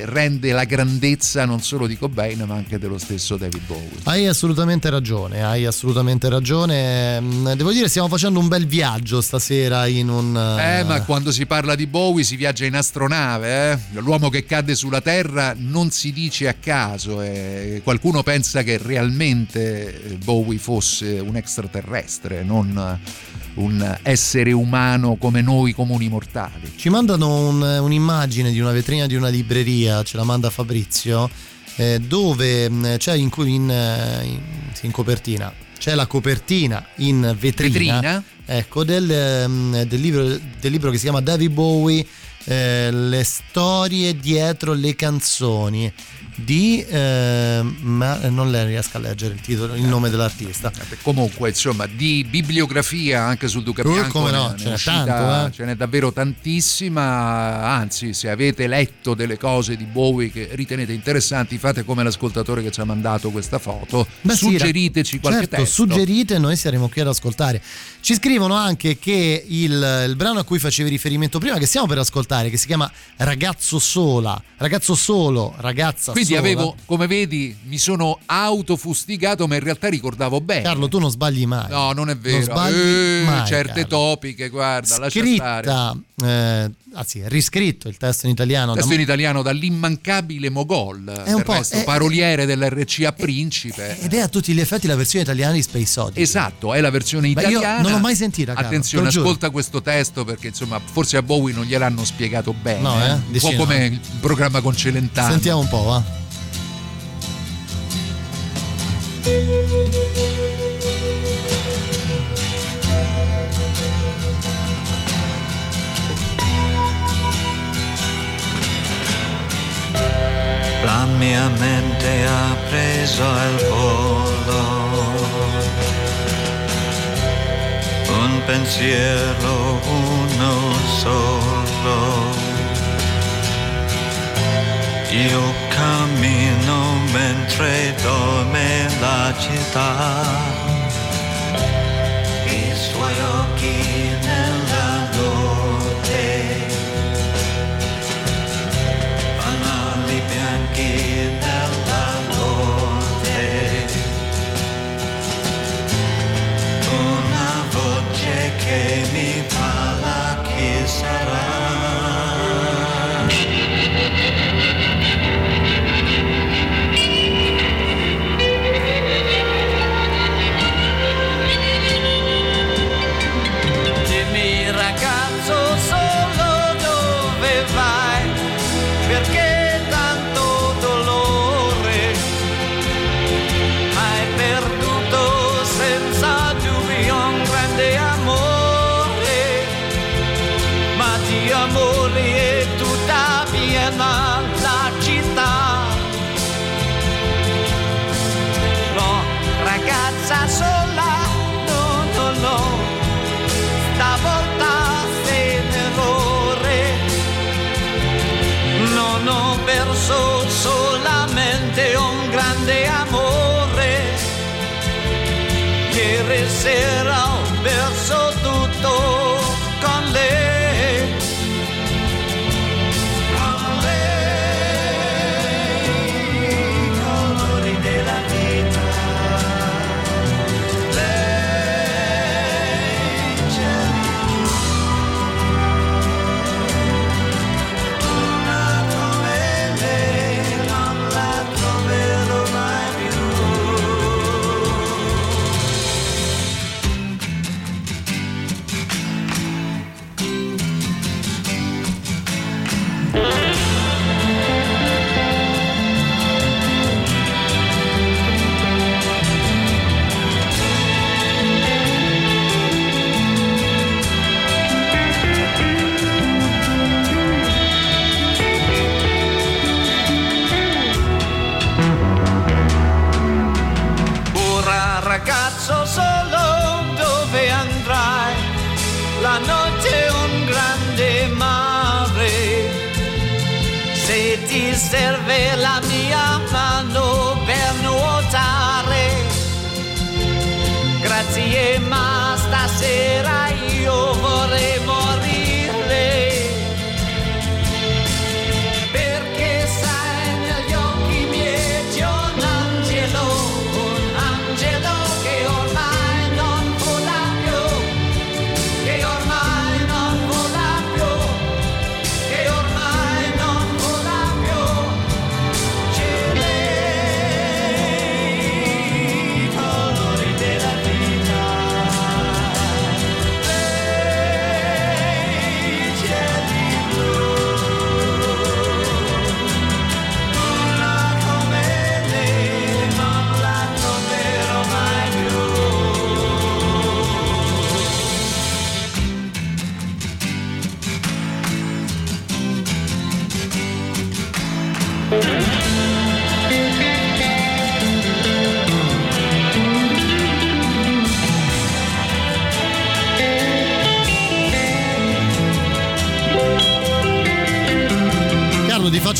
rende la grandezza non solo di Cobain ma anche dello stesso David Bowie. Hai assolutamente ragione, hai assolutamente ragione. Mm, Devo dire, stiamo facendo un bel viaggio stasera in un. Eh, ma quando si parla di Bowie si viaggia in astronave, eh? L'uomo che cadde sulla Terra non si dice a caso, eh. qualcuno pensa che realmente Bowie fosse un extraterrestre, non un essere umano come noi comuni mortali. Ci mandano un- un'immagine di una vetrina di una libreria, ce la manda Fabrizio, eh, dove mh, c'è in, cui- in, eh, in- in copertina. C'è la copertina in vetrina, Vetrina? Ecco, del, mh, del libro, del libro che si chiama David Bowie, eh, le storie dietro le canzoni di eh, ma non le riesco a leggere il titolo, il nome dell'artista. Comunque, insomma, di bibliografia anche sul Duca Uh, Bianco come no, ce n'è tanto, eh. ce n'è davvero tantissima. Anzi, se avete letto delle cose di Bowie che ritenete interessanti, fate come l'ascoltatore che ci ha mandato questa foto. Beh, sì, Suggeriteci ra- qualche certo, testo. suggerite, noi saremo qui ad ascoltare. Ci scrivono anche che il, il brano a cui facevi riferimento prima, che stiamo per ascoltare, che si chiama Ragazzo Sola, Ragazzo Solo, Ragazza Quindi Sola. avevo, come vedi, mi sono autofustigato, ma in realtà ricordavo bene. Carlo, tu non sbagli mai. No, non è vero. Non sbagli Eh, mai, certe Carlo. topiche, guarda, lascia stare. Scritta, eh, anzi, riscritto il testo in italiano. Testo da- in italiano dall'immancabile Mogol, È un po'- resto, è- paroliere dell'RCA Principe. Ed è a tutti gli effetti la versione italiana di Space Oddity. Esatto, è la versione Beh, io italiana. non l'ho mai sentita, Carlo, Attenzione, ascolta questo testo perché insomma, forse a Bowie non gliel'hanno spiegato bene. No, eh? Un po' no. come il programma con Celentano. Sentiamo un po', va. La mia mente ha preso il volo. Un pensiero, uno solo. Io cammino mentre dorme la città. I suoi occhi nella notte. fanali bianchi nella notte. Una voce che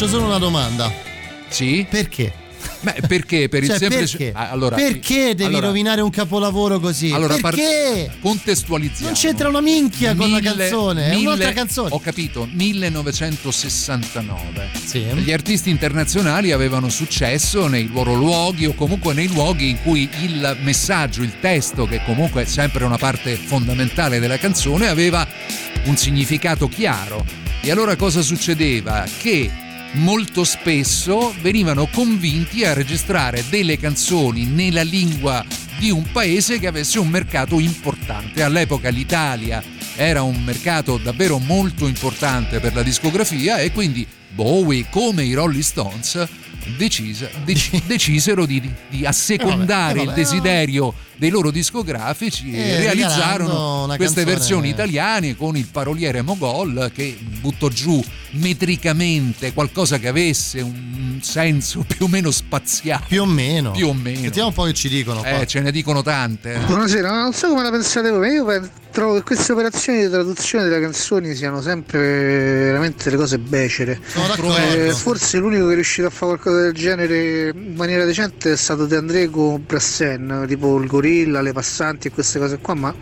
faccio solo una domanda. Sì? Perché? Beh, perché? Per il Cioè, semplice. perché? Ah, allora, perché devi allora, rovinare un capolavoro così? Allora, par- perché? contestualizziamo. Non c'entra una minchia con la Mille- canzone, è un'altra mille- canzone. Ho capito, 1969. Sì. Gli artisti internazionali avevano successo nei loro luoghi o comunque nei luoghi in cui il messaggio, il testo, che comunque è sempre una parte fondamentale della canzone, aveva un significato chiaro. E allora cosa succedeva? Che molto spesso venivano convinti a registrare delle canzoni nella lingua di un paese che avesse un mercato importante. All'epoca l'Italia era un mercato davvero molto importante per la discografia e quindi Bowie, come i Rolling Stones, decise- dec- decisero di, di assecondare Eh, vabbè, il desiderio dei loro discografici e, Eh, realizzarono queste canzone- versioni italiane con il paroliere Mogol che buttò giù metricamente qualcosa che avesse un senso più o meno spaziale. Più o meno. Più o meno. Sentiamo un po' che ci dicono. qua. Eh, ce ne dicono tante. Buonasera, non so come la pensate voi, ma io pen- trovo che queste operazioni di traduzione delle canzoni siano sempre veramente delle cose becere. Eh, forse l'unico che è riuscito a fare qualcosa del genere in maniera decente è stato De André con Brassen, tipo il gorilla, le passanti e queste cose qua, ma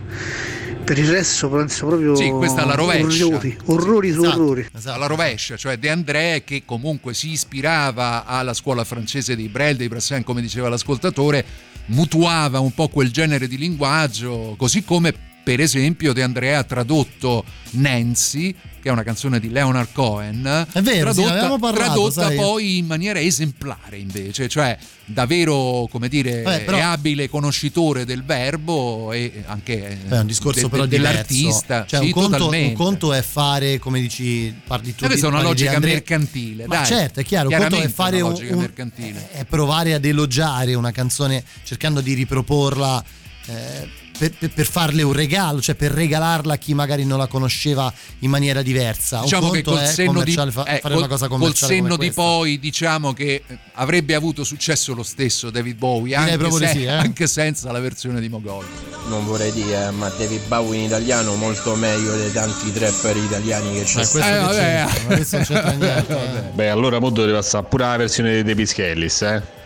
per il resto penso proprio Sì, questa è la rovescia. orrori, orrori su Esatto. orrori. alla rovescia, cioè De André che comunque si ispirava alla scuola francese dei Brel, dei Brassin, come diceva l'ascoltatore, mutuava un po' quel genere di linguaggio, così come per esempio De André ha tradotto Nancy, che è una canzone di Leonard Cohen, È vero, sì, tradotta, avevamo parlato, tradotta poi in maniera esemplare invece, cioè da vero, come dire, Vabbè, però- e abile conoscitore del verbo e anche È un discorso de- però de- dell'artista. Cioè, Sì, un, conto, un conto è fare, come dici, parli tu Eh, questa è una logica Andrea- mercantile, Ma dai. certo, è chiaro, un conto è fare una un, logica un- mercantile. è provare ad elogiare una canzone cercando di riproporla eh, per, per- per farle un regalo, cioè per regalarla a chi magari non la conosceva in maniera diversa. Un Diciamo che conto col senno, di, fa- eh, fare col- una cosa col senno come di poi diciamo che eh, avrebbe avuto successo lo stesso David Bowie anche, se- sì, eh. anche senza la versione di Mogol Non vorrei dire, ma David Bowie in italiano molto meglio dei tanti trapper italiani che c'è Eh, questo che c'è, ma questo non c'entra niente. eh. Beh, allora mo deve passare pure la versione dei Pischellis, eh?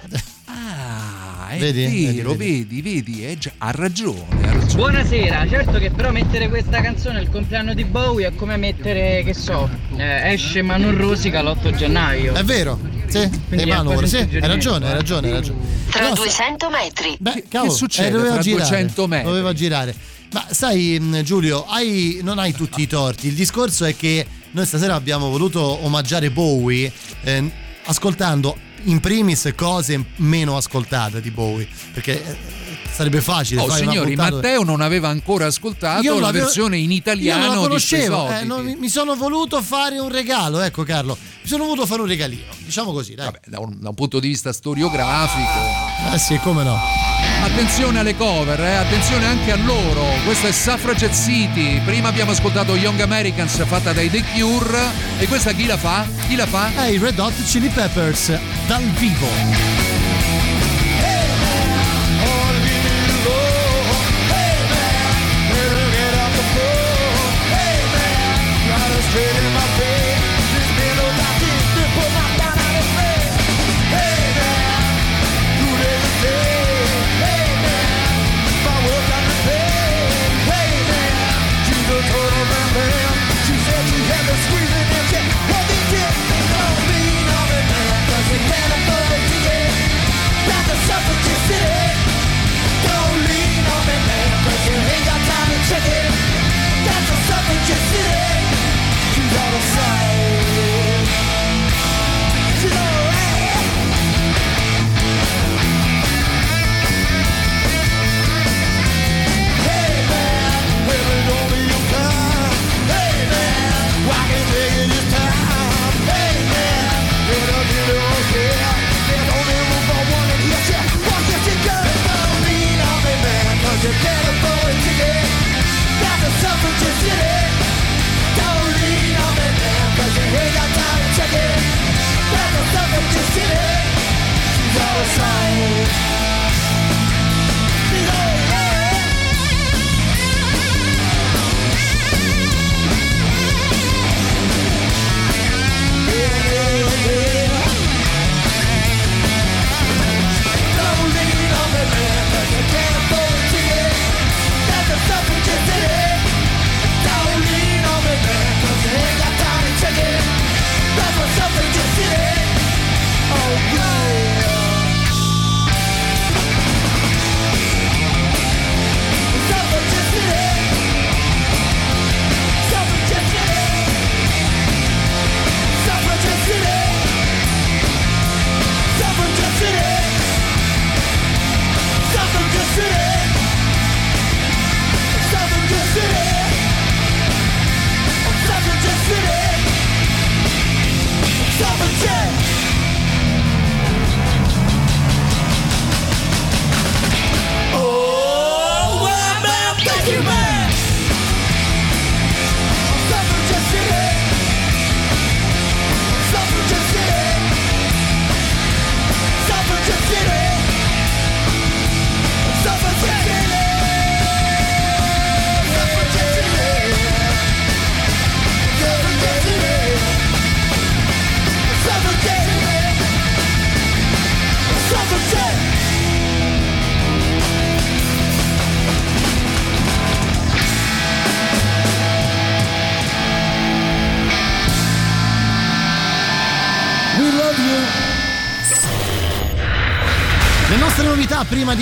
È Vedi? vero Vedi, vedi vedi, eh, già- ha ragione, ha ragione. Buonasera, certo che però mettere questa canzone al compleanno di Bowie è come mettere, che so, eh, esce ma non rosica l'8 gennaio. È vero, sì, Quindi è quasi sì, hai ragione, hai eh. ragione, hai ragione. Tra No, 200 metri. Beh, cavolo, succede eh, doveva tra girare, 200 metri? Doveva girare. Ma sai, mh, Giulio, hai- non hai tutti i torti. Il discorso è che noi stasera abbiamo voluto omaggiare Bowie eh, ascoltando in primis cose meno ascoltate di Bowie. Perché eh, sarebbe facile Oh signori, Matteo non aveva ancora ascoltato Io la versione in Io italiano non la conoscevo, eh, non- mi, sono voluto fare un regalo, ecco Carlo. Mi sono voluto fare un regalino, diciamo così. Vabbè, da un, da un punto di vista storiografico. Eh sì, come no. Attenzione alle cover, eh, attenzione anche a loro. Questo è Suffragette City. Prima abbiamo ascoltato Young Americans fatta dai The Cure. E questa chi la fa? Chi la fa? È i Red Hot Chili Peppers dal vivo.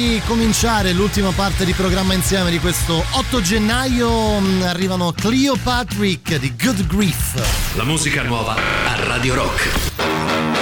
Di cominciare l'ultima parte di programma insieme di questo 8 gennaio mh, arrivano Cleopatrick di Good Grief. La musica nuova a Radio Rock.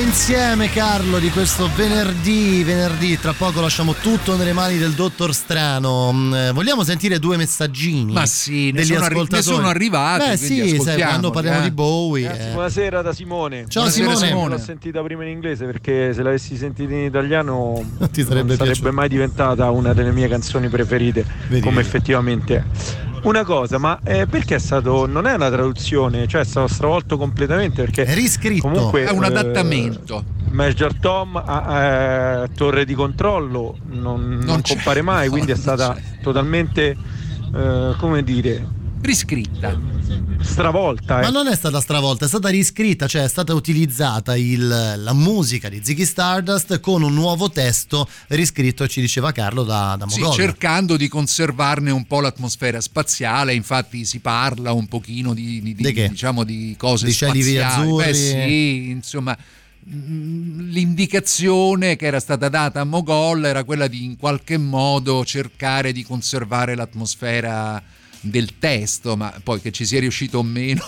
Insieme Carlo di questo venerdì, venerdì, tra poco lasciamo tutto nelle mani del dottor Strano. Mm, eh, Vogliamo sentire due messaggini? Ma sì, ne degli sono arri- ne ascoltatori. sono arrivati, Beh sì, sai, quando parliamo eh. di Bowie. Eh. buonasera da Simone. Ciao Buonasera, Simone. L'ho sentita prima in inglese perché se l'avessi sentita in italiano Ti sarebbe non sarebbe piaciuto. mai diventata una delle mie canzoni preferite, Vedi, come effettivamente è. Una cosa, ma eh, perché è stato. Non è una traduzione, cioè è stato stravolto completamente perché. È riscritto. Comunque, È un eh, adattamento. Major Tom a, a Torre di Controllo non, non c'è. compare mai, No, quindi è non stata totalmente, eh, come dire, Riscritta. stravolta. Ma eh. non è stata stravolta, è stata riscritta, cioè è stata utilizzata il- la musica di Ziggy Stardust con un nuovo testo riscritto, ci diceva Carlo, da, da Sì, Mogol. cercando di conservarne un po' l'atmosfera spaziale, infatti si parla un pochino di, di- di- diciamo di cose Di spaziali. azzurri? Beh sì, insomma mm, l'indicazione che era stata data a Mogol era quella di in qualche modo cercare di conservare l'atmosfera del testo, ma poi che ci sia riuscito o meno.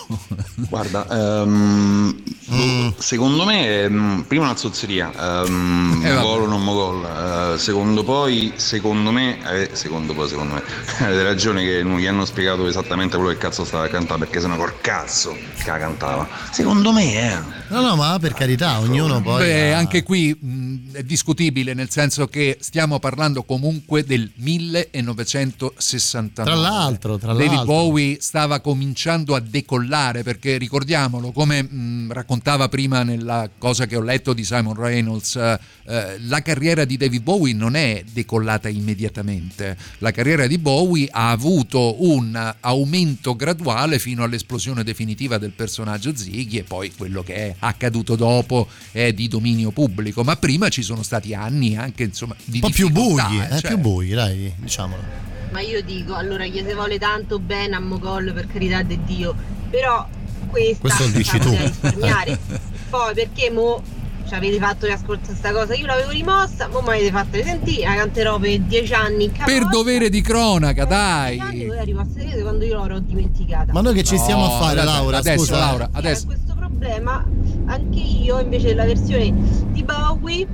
Guarda, ehm, boh, secondo me ehm, prima una zozzeria, ehm, Eh. Mogol o non Mogol, eh, secondo poi, secondo me, eh, secondo poi, secondo me, avete ragione che non gli hanno spiegato esattamente quello che cazzo stava a cantare, perché sennò col cazzo che la cantava. Secondo me, eh. No, no, ma per carità, ognuno poi... Beh, ha- anche qui mh, è discutibile, nel senso che stiamo parlando comunque del 1969. Tra l'altro, tra David l'altro. Bowie stava cominciando a decollare perché ricordiamolo, come mh, raccontava prima nella cosa che ho letto di Simon Reynolds, eh, eh, la carriera di David Bowie non è decollata immediatamente. La carriera di Bowie ha avuto un aumento graduale fino all'esplosione definitiva del personaggio Ziggy e poi quello che è accaduto dopo è di dominio pubblico, ma prima ci sono stati anni anche insomma di Un po' più bui, eh, cioè- più bui, dai, diciamolo. Ma io dico, allora gli si vuole tanto bene a Mogol per carità di Dio, però questa Questo lo dici tu. risparmiare. Poi perché mo ci avete fatto riascoltare questa cosa, io l'avevo rimossa, mo mi avete fatto risentire, la canterò per dieci anni in Per dovere di cronaca, dai. voi rimasserete quando io l'avrò dimenticata. Ma noi che ci stiamo No, a fare, Laura? adesso, scusa, eh. Laura, adesso. questo problema, anche io invece della versione di Bowie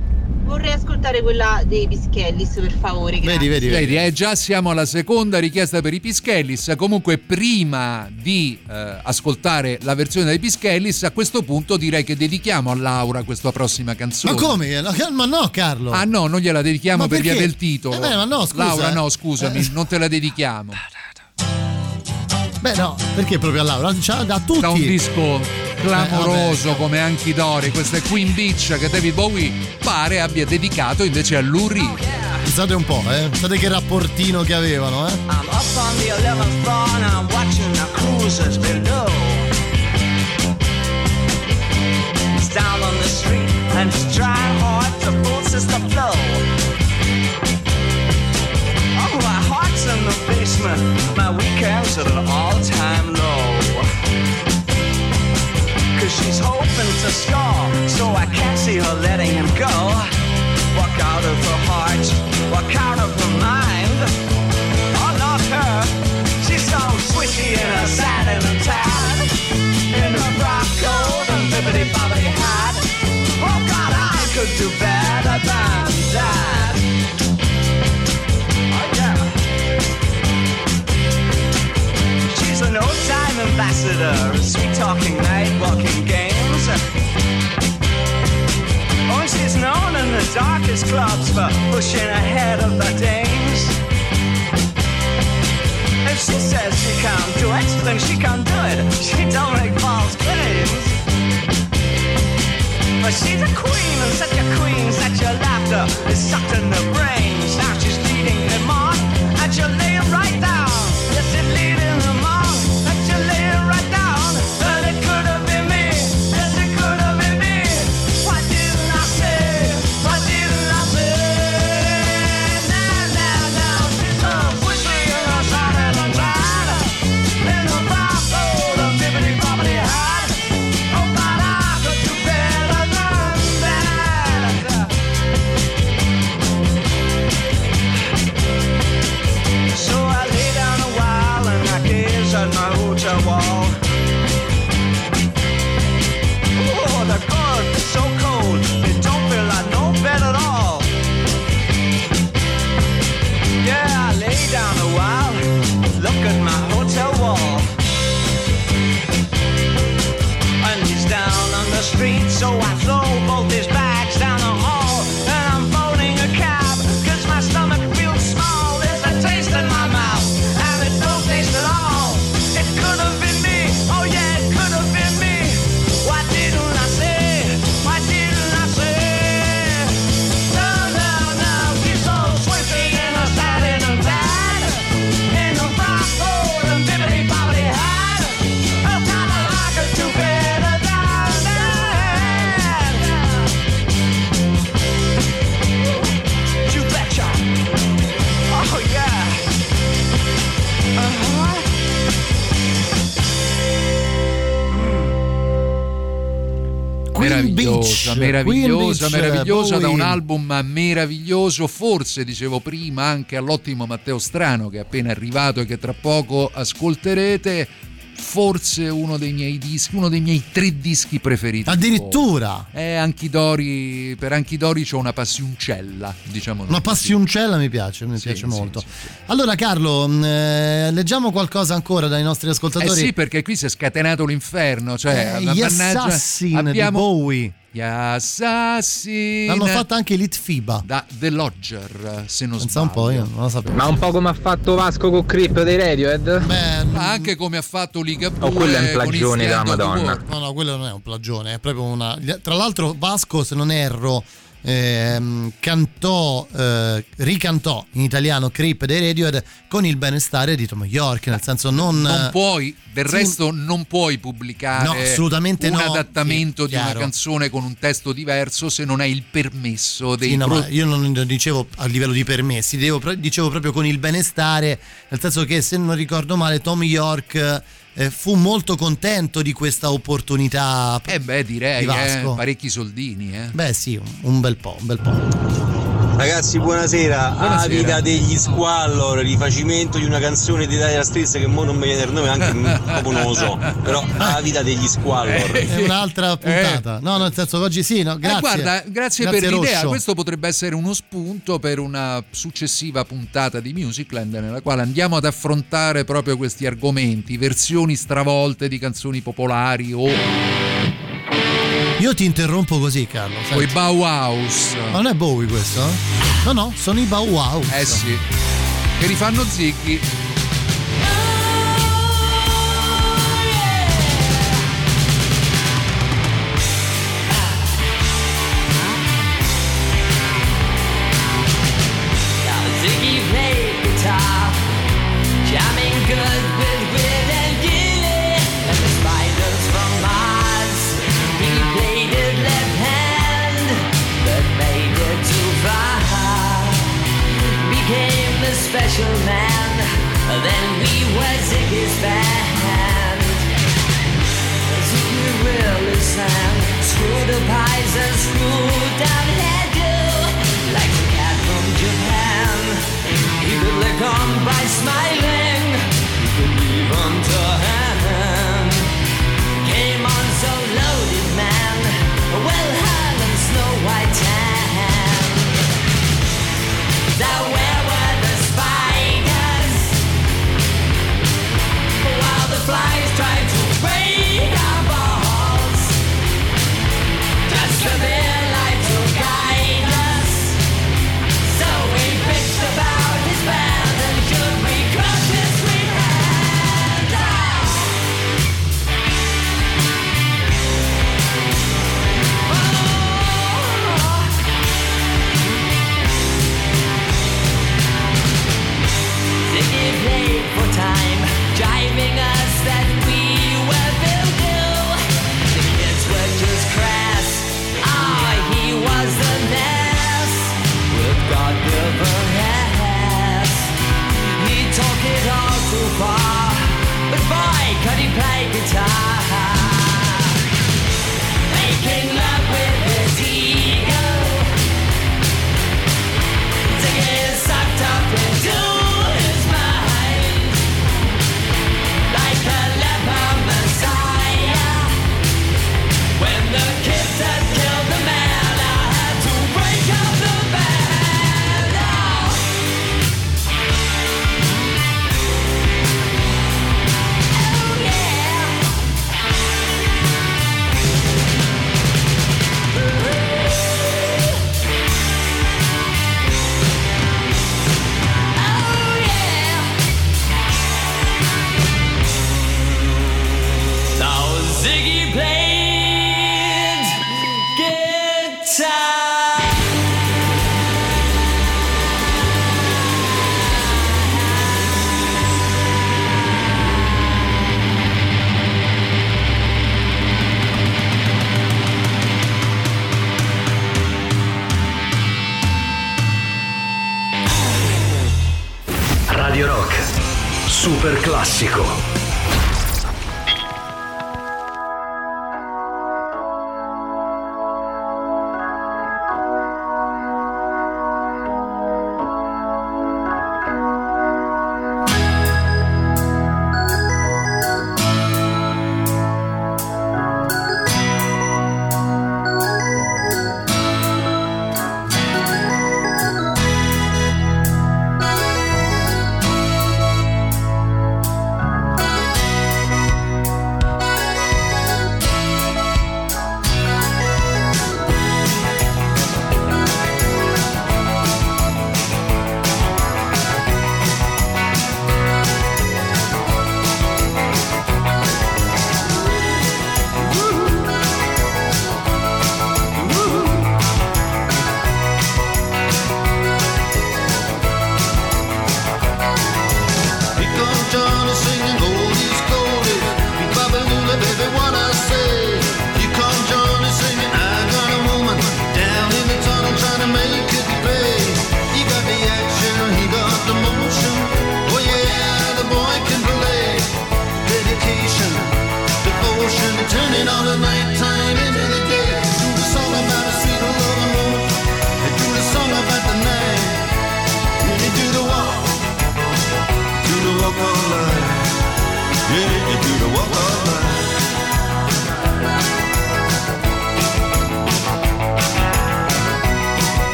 vorrei ascoltare quella dei Pischellis per favore. grazie. Vedi, eh, già siamo alla seconda richiesta per i Pischellis. Comunque, prima di eh, ascoltare la versione dei Pischellis, a questo punto direi che dedichiamo a Laura questa prossima canzone. Ma come? Ma no, Carlo. Ah no, non gliela dedichiamo per via del titolo. Eh beh, ma no, scusa, Laura, eh. no, scusami, Eh. non te la dedichiamo. Beh, no, perché proprio a Laura? C'ha da tutti. Da un disco clamoroso Eh, come Anchidori, questa è Queen Beach che David Bowie pare abbia dedicato invece a Lou Reed. Pensate un po', eh. Pensate che rapportino che avevano, eh. I'm up on the 11th floor and I'm watching the cruisers below. It's down on the street and it's trying hard to force the flow. Oh, my heart's in the basement. My weekends at an all-time low. She's hoping to score, so I can't see her letting him go. Walk out of her heart, walk out of her mind. Oh, not her. She's so swishy in her satin and tan. In her frock coat and bibbity bobbity hat. Oh, God, I could do better than that. Ambassador, sweet talking night walking games. Oh, she's known in the darkest clubs for pushing ahead of the dames. If she says she can't do it, then she can't do it. She don't make false claims. But she's a queen, and such a queen that your laughter is sucked in the brains. Now she's leading them on, and you lay it right down. Meravigliosa, meravigliosa, meravigliosa da un album meraviglioso, forse dicevo prima anche all'ottimo Matteo Strano che è appena arrivato e che tra poco ascolterete, forse uno dei miei dischi, uno dei miei tre dischi preferiti. Addirittura. Eh, Anchidori, per Anchidori c'ho una passioncella, diciamo. Una passioncella mi piace, mi piace molto. Allora Carlo, mh, eh, leggiamo qualcosa ancora dai nostri Eh ascoltatori. sì, perché qui si è scatenato l'inferno, cioè Eh, gli Assassin di abbiamo, Bowie. Gli assassini. L'hanno fatta anche Litfiba. Da The Lodger, se non Pensa un sbaglio. po', io non lo sapevo. Ma un po' come ha fatto Vasco con Creep dei Radiohead? Ma anche come ha fatto Liga 2 O quello è un con il plagione della Madonna. No, no, quello non è un plagione, è proprio una. Tra l'altro, Vasco, se non erro, ehm, cantò, eh, ricantò in italiano Creep dei Radiohead con il benestare di Tom York, nel senso non. Non puoi, del sì. resto non puoi pubblicare No, assolutamente un no. adattamento Sì, di una canzone con un testo diverso se non hai il permesso dei Sì, no, pro- io non dicevo a livello di permessi, dicevo proprio con il benestare, nel senso che se non ricordo male Tom York eh, fu molto contento di questa opportunità. Eh beh, direi, di Vasco. eh, parecchi soldini, eh. Beh sì, un, un bel po', un bel po'. Ragazzi, buonasera. Buonasera. Avida degli Squallor, rifacimento di una canzone di Dire Straits che mo non mi viene il nome, anche proprio non lo so. Però Avida degli Squallor. È un'altra puntata. No, nel senso che oggi sì, no, grazie. Eh, guarda, grazie, per l'idea. Roscio. Questo potrebbe essere uno spunto per una successiva puntata di Musicland nella quale andiamo ad affrontare proprio questi argomenti, versioni stravolte di canzoni popolari o Io ti interrompo così, Carlo. o i. Bauhaus. Ma non è Bowie questo? No, no, sono i Bauhaus. Eh sì, che rifanno zicchi. Ziggy special man, then we were Ziggy's band. Ziggy really sang, screw the pies and screw down hairdo, like the cat from Japan. He could lick on by smiling, Clásico.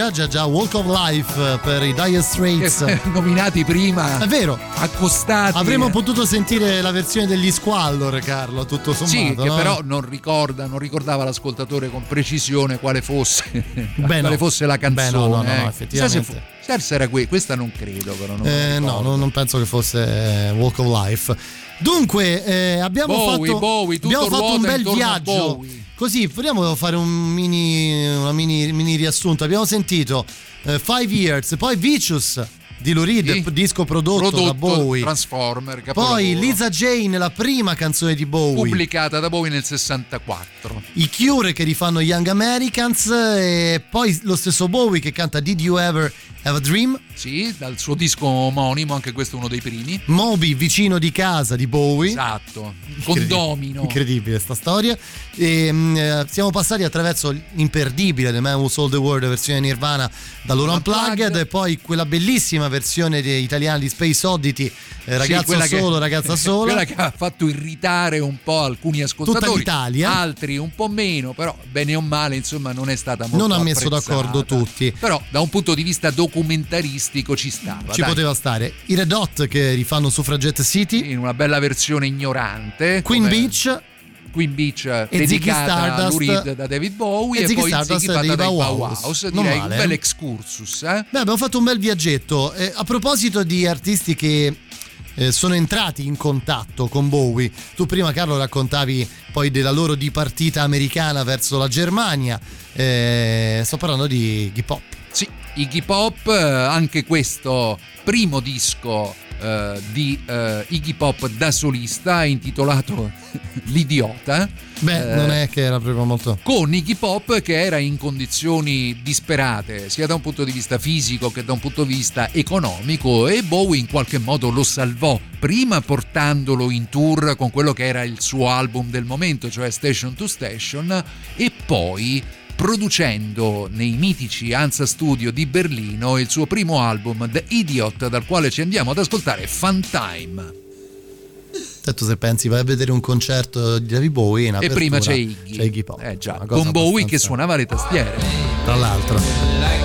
Già, già, già, Walk of Life eh, per i Dire Straits. Nominati prima. È vero. Accostati. Avremmo potuto sentire la versione degli Squallor, Carlo, tutto sommato. Sì, che no? però non ricorda, non ricordava l'ascoltatore con precisione quale fosse, Beh, quale no. fosse la canzone. Beh, no, no, no, eh. effettivamente. Forse era qui, questa non credo, però. Non Eh, no, non, non penso che fosse eh, Walk of Life. Dunque, eh, abbiamo Bowie, fatto, Bowie, abbiamo fatto un bel viaggio. Così, vogliamo fare un mini, una mini, mini riassunto. Abbiamo sentito eh, Five Years, poi Vicious di Lou Reed, Sì. disco prodotto, Prodotto da Bowie. Transformer, Poi capolavoro. Lisa Jane, la prima canzone di Bowie. pubblicata da Bowie nel 64. I Cure che rifanno Young Americans e poi lo stesso Bowie che canta Did You Ever Have a Dream? Sì, dal suo disco omonimo, anche questo è uno dei primi. Moby vicino di casa di Bowie. Esatto, condomino. Incredibile sta storia. E, mm, eh, siamo passati attraverso l'imperdibile The Man Who Sold the World versione Nirvana da loro Unplugged e poi quella bellissima versione italiana di Space Oddity eh, ragazzo quella che- solo, ragazza sola. Quella che ha fatto irritare un po' alcuni ascoltatori. Altri un po' meno, però bene o male, insomma, non è stata molto Non ha messo d'accordo tutti. Però da un punto di vista documentaristico ci stava. Ci dai. poteva stare. I Red Hot che rifanno Suffragette City. In una bella versione ignorante. Queen come- Beach. Queen Beach E dedicata a Stardust. Reed da David Bowie E e, poi Stardust Ziggy fatta dei Bauhaus. Direi male, un bel excursus. Eh? Beh, abbiamo fatto un bel viaggetto. Eh, a proposito di artisti che eh, sono entrati in contatto con Bowie, tu prima Carlo raccontavi poi della loro dipartita americana verso la Germania. Eh, sto parlando di Iggy Pop. Sì, Iggy Pop, eh, anche questo primo disco eh, di eh, Iggy Pop da solista intitolato L'idiota. Beh, Eh, non è che era proprio molto. con Iggy Pop che era in condizioni disperate sia da un punto di vista fisico che da un punto di vista economico e Bowie in qualche modo lo salvò prima portandolo in tour con quello che era il suo album del momento cioè Station to Station e poi producendo nei mitici Ansa Studio di Berlino il suo primo album The Idiot dal quale ci andiamo ad ascoltare Fun Time Certo, se pensi vai a vedere un concerto di David Bowie in e prima c'è Iggy, c'è Iggy Pop. Eh già, con Bowie che abbastanza- suonava le tastiere Tra l'altro.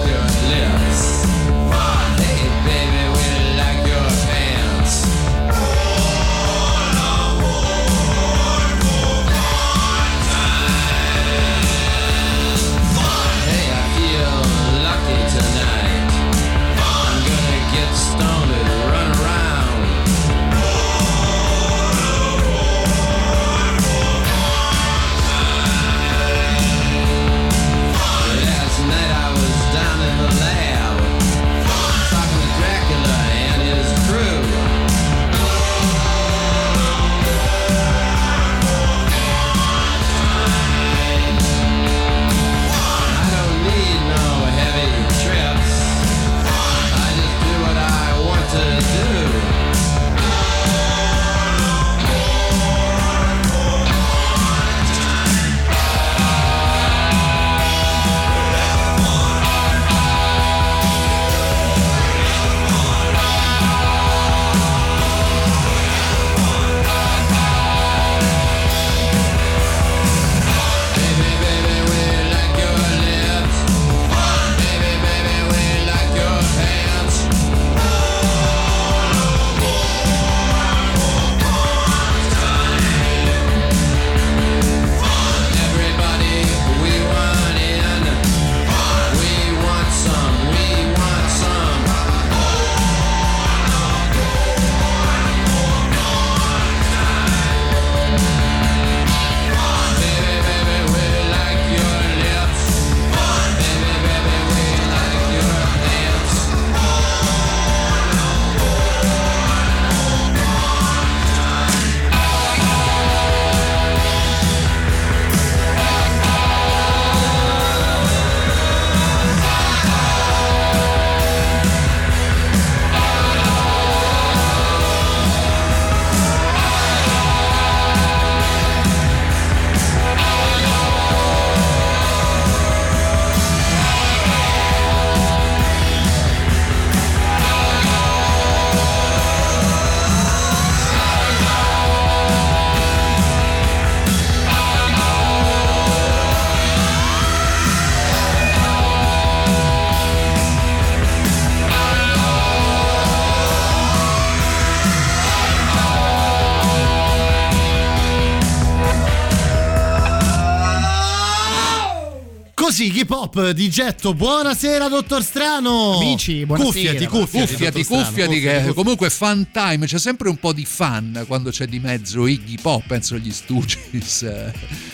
Hip hop di getto. Buonasera, dottor Strano. Amici, buonasera. Cuffiati, cuffiati. Cuffiati, Strano, cuffiati, che cuffiati. comunque fan time, c'è sempre un po' di fan quando c'è di mezzo Iggy Pop, penso agli Stooges, eh,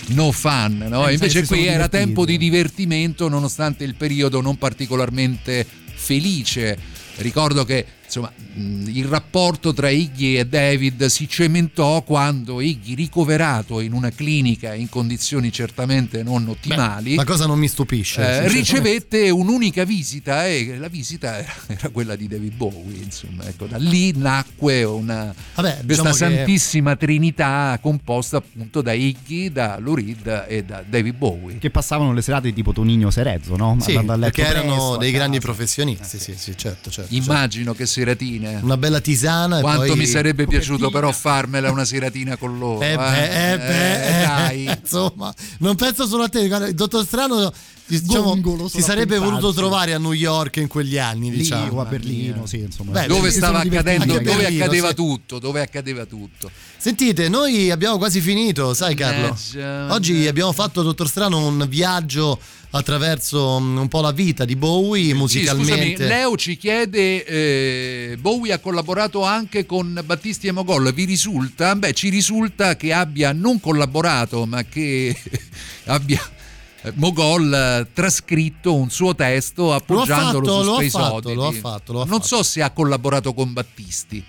no fan, no? Eh, Invece qui era divertiti. tempo di divertimento nonostante il periodo non particolarmente felice. Ricordo che insomma, mh, il rapporto tra Iggy e David si cementò quando Iggy, ricoverato in una clinica in condizioni certamente non ottimali, La cosa non mi stupisce. eh, ricevette un'unica visita e la visita era, era quella di David Bowie insomma ecco da lì nacque una Vabbè, questa diciamo che- santissima trinità composta appunto da Iggy da Lou Reed e da David Bowie Che passavano le serate tipo Tonino Serezzo, no? Sì, perché erano dei grandi professionisti, sì, sì, certo, certo. immagino che seratine Una bella tisana e quanto poi- mi sarebbe piaciuto però farmela una seratina con loro Eh beh, eh. beh, Eh, dai. insomma, non penso solo a te, guarda, il dottor Strano diciamo, Gongolo si sarebbe voluto trovare a New York in quegli anni, Lì diciamo. a Berlino, sì, insomma. Beh, dove stava accadendo dove Berlino, accadeva sì. tutto dove accadeva tutto Sentite, noi abbiamo quasi finito, sai Carlo? Mannaggia. Oggi abbiamo fatto, dottor Strano, un viaggio attraverso mm, un po' la vita di Bowie Sì, musicalmente. scusami, Leo ci chiede: eh, Bowie ha collaborato anche con Battisti e Mogol. Vi risulta? Beh, ci risulta che abbia non collaborato, ma che abbia. Eh, Mogol eh, trascritto un suo testo appoggiandolo fatto, su Space fatto, Oddity. lo ha fatto, lo ha non so se ha collaborato con Battisti.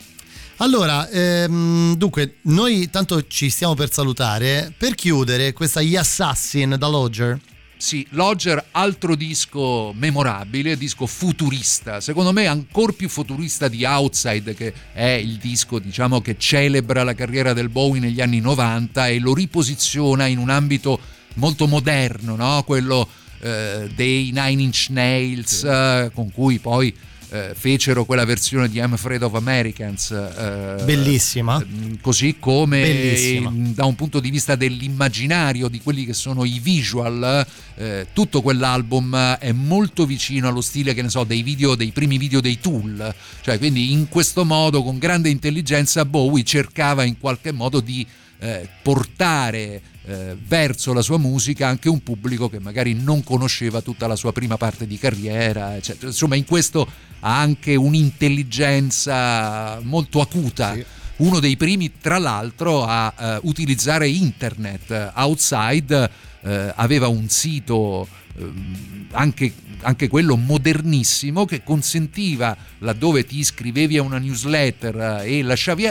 Allora, ehm, dunque, noi tanto ci stiamo per salutare. Per chiudere, questa Gli Assassin da Lodger. Sì, Lodger, altro disco memorabile, disco futurista, secondo me ancora più futurista di Outside, che è il disco diciamo che celebra la carriera del Bowie negli anni 90 e lo riposiziona in un ambito molto moderno, no? quello eh, dei Nine Inch Nails, eh, con cui poi eh, fecero quella versione di I'm Afraid of Americans. eh, Bellissima. mm, Così come Bellissima. eh, da un punto di vista dell'immaginario, di quelli che sono i visual, eh, tutto quell'album è molto vicino allo stile, che ne so, dei video, dei primi video dei Tool. Cioè, quindi in questo modo, con grande intelligenza, Bowie cercava in qualche modo di eh, portare eh, verso la sua musica anche un pubblico che magari non conosceva tutta la sua prima parte di carriera, eccetera. Insomma, in questo ha anche un'intelligenza molto acuta. Uno dei primi, tra l'altro, a eh, utilizzare internet. Outside eh, aveva un sito ehm, anche, anche quello modernissimo che consentiva, laddove ti iscrivevi a una newsletter eh, e lasciavi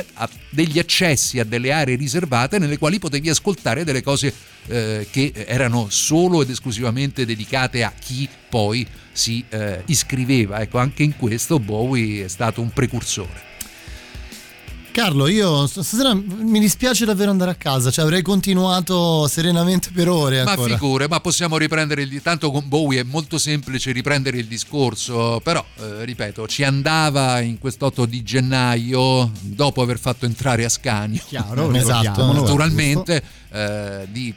degli accessi a delle aree riservate nelle quali potevi ascoltare delle cose eh, che erano solo ed esclusivamente dedicate a chi poi si eh, iscriveva. Ecco, anche in questo Bowie è stato un precursore. Carlo, io stasera mi dispiace davvero andare a casa, cioè avrei continuato serenamente per ore Ma ancora. figure, ma possiamo riprendere il tanto con Bowie è molto semplice riprendere il discorso, però eh, ripeto, ci andava in quest'otto di gennaio dopo aver fatto entrare Ascanio. Chiaro, Esatto, naturalmente eh, di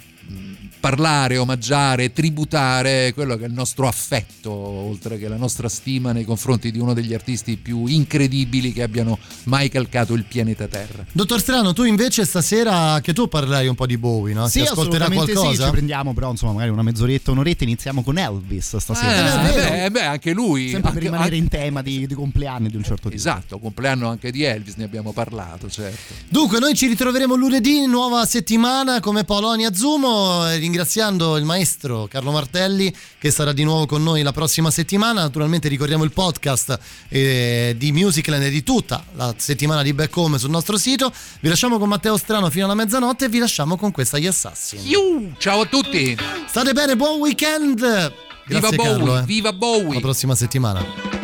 parlare, omaggiare, tributare quello che è il nostro affetto, oltre che la nostra stima nei confronti di uno degli artisti più incredibili che abbiano mai calcato il pianeta Terra. Dottor Strano, tu invece stasera che tu parlerai un po' di Bowie, no? Sì, Ti ascolterà qualcosa? sì, ci prendiamo però insomma magari una mezz'oretta, un'oretta, iniziamo con Elvis stasera. Eh, beh, beh, anche lui. Sempre anche- per rimanere anche- in tema di, di compleanni di un certo tipo. Esatto, compleanno anche di Elvis, ne abbiamo parlato, certo. Dunque, noi ci ritroveremo lunedì, nuova settimana come Polonia Zumo, eh, ringraziando il maestro Carlo Martelli che sarà di nuovo con noi la prossima settimana. Naturalmente ricordiamo il podcast eh, di Musicland e di tutta la settimana di Back Home sul nostro sito. Vi lasciamo con Matteo Strano fino alla mezzanotte e vi lasciamo con questa Gli Assassin. Ciao a tutti! State bene, buon weekend! Viva Grazie, Bowie, Carlo, eh. viva Bowie! Alla prossima settimana.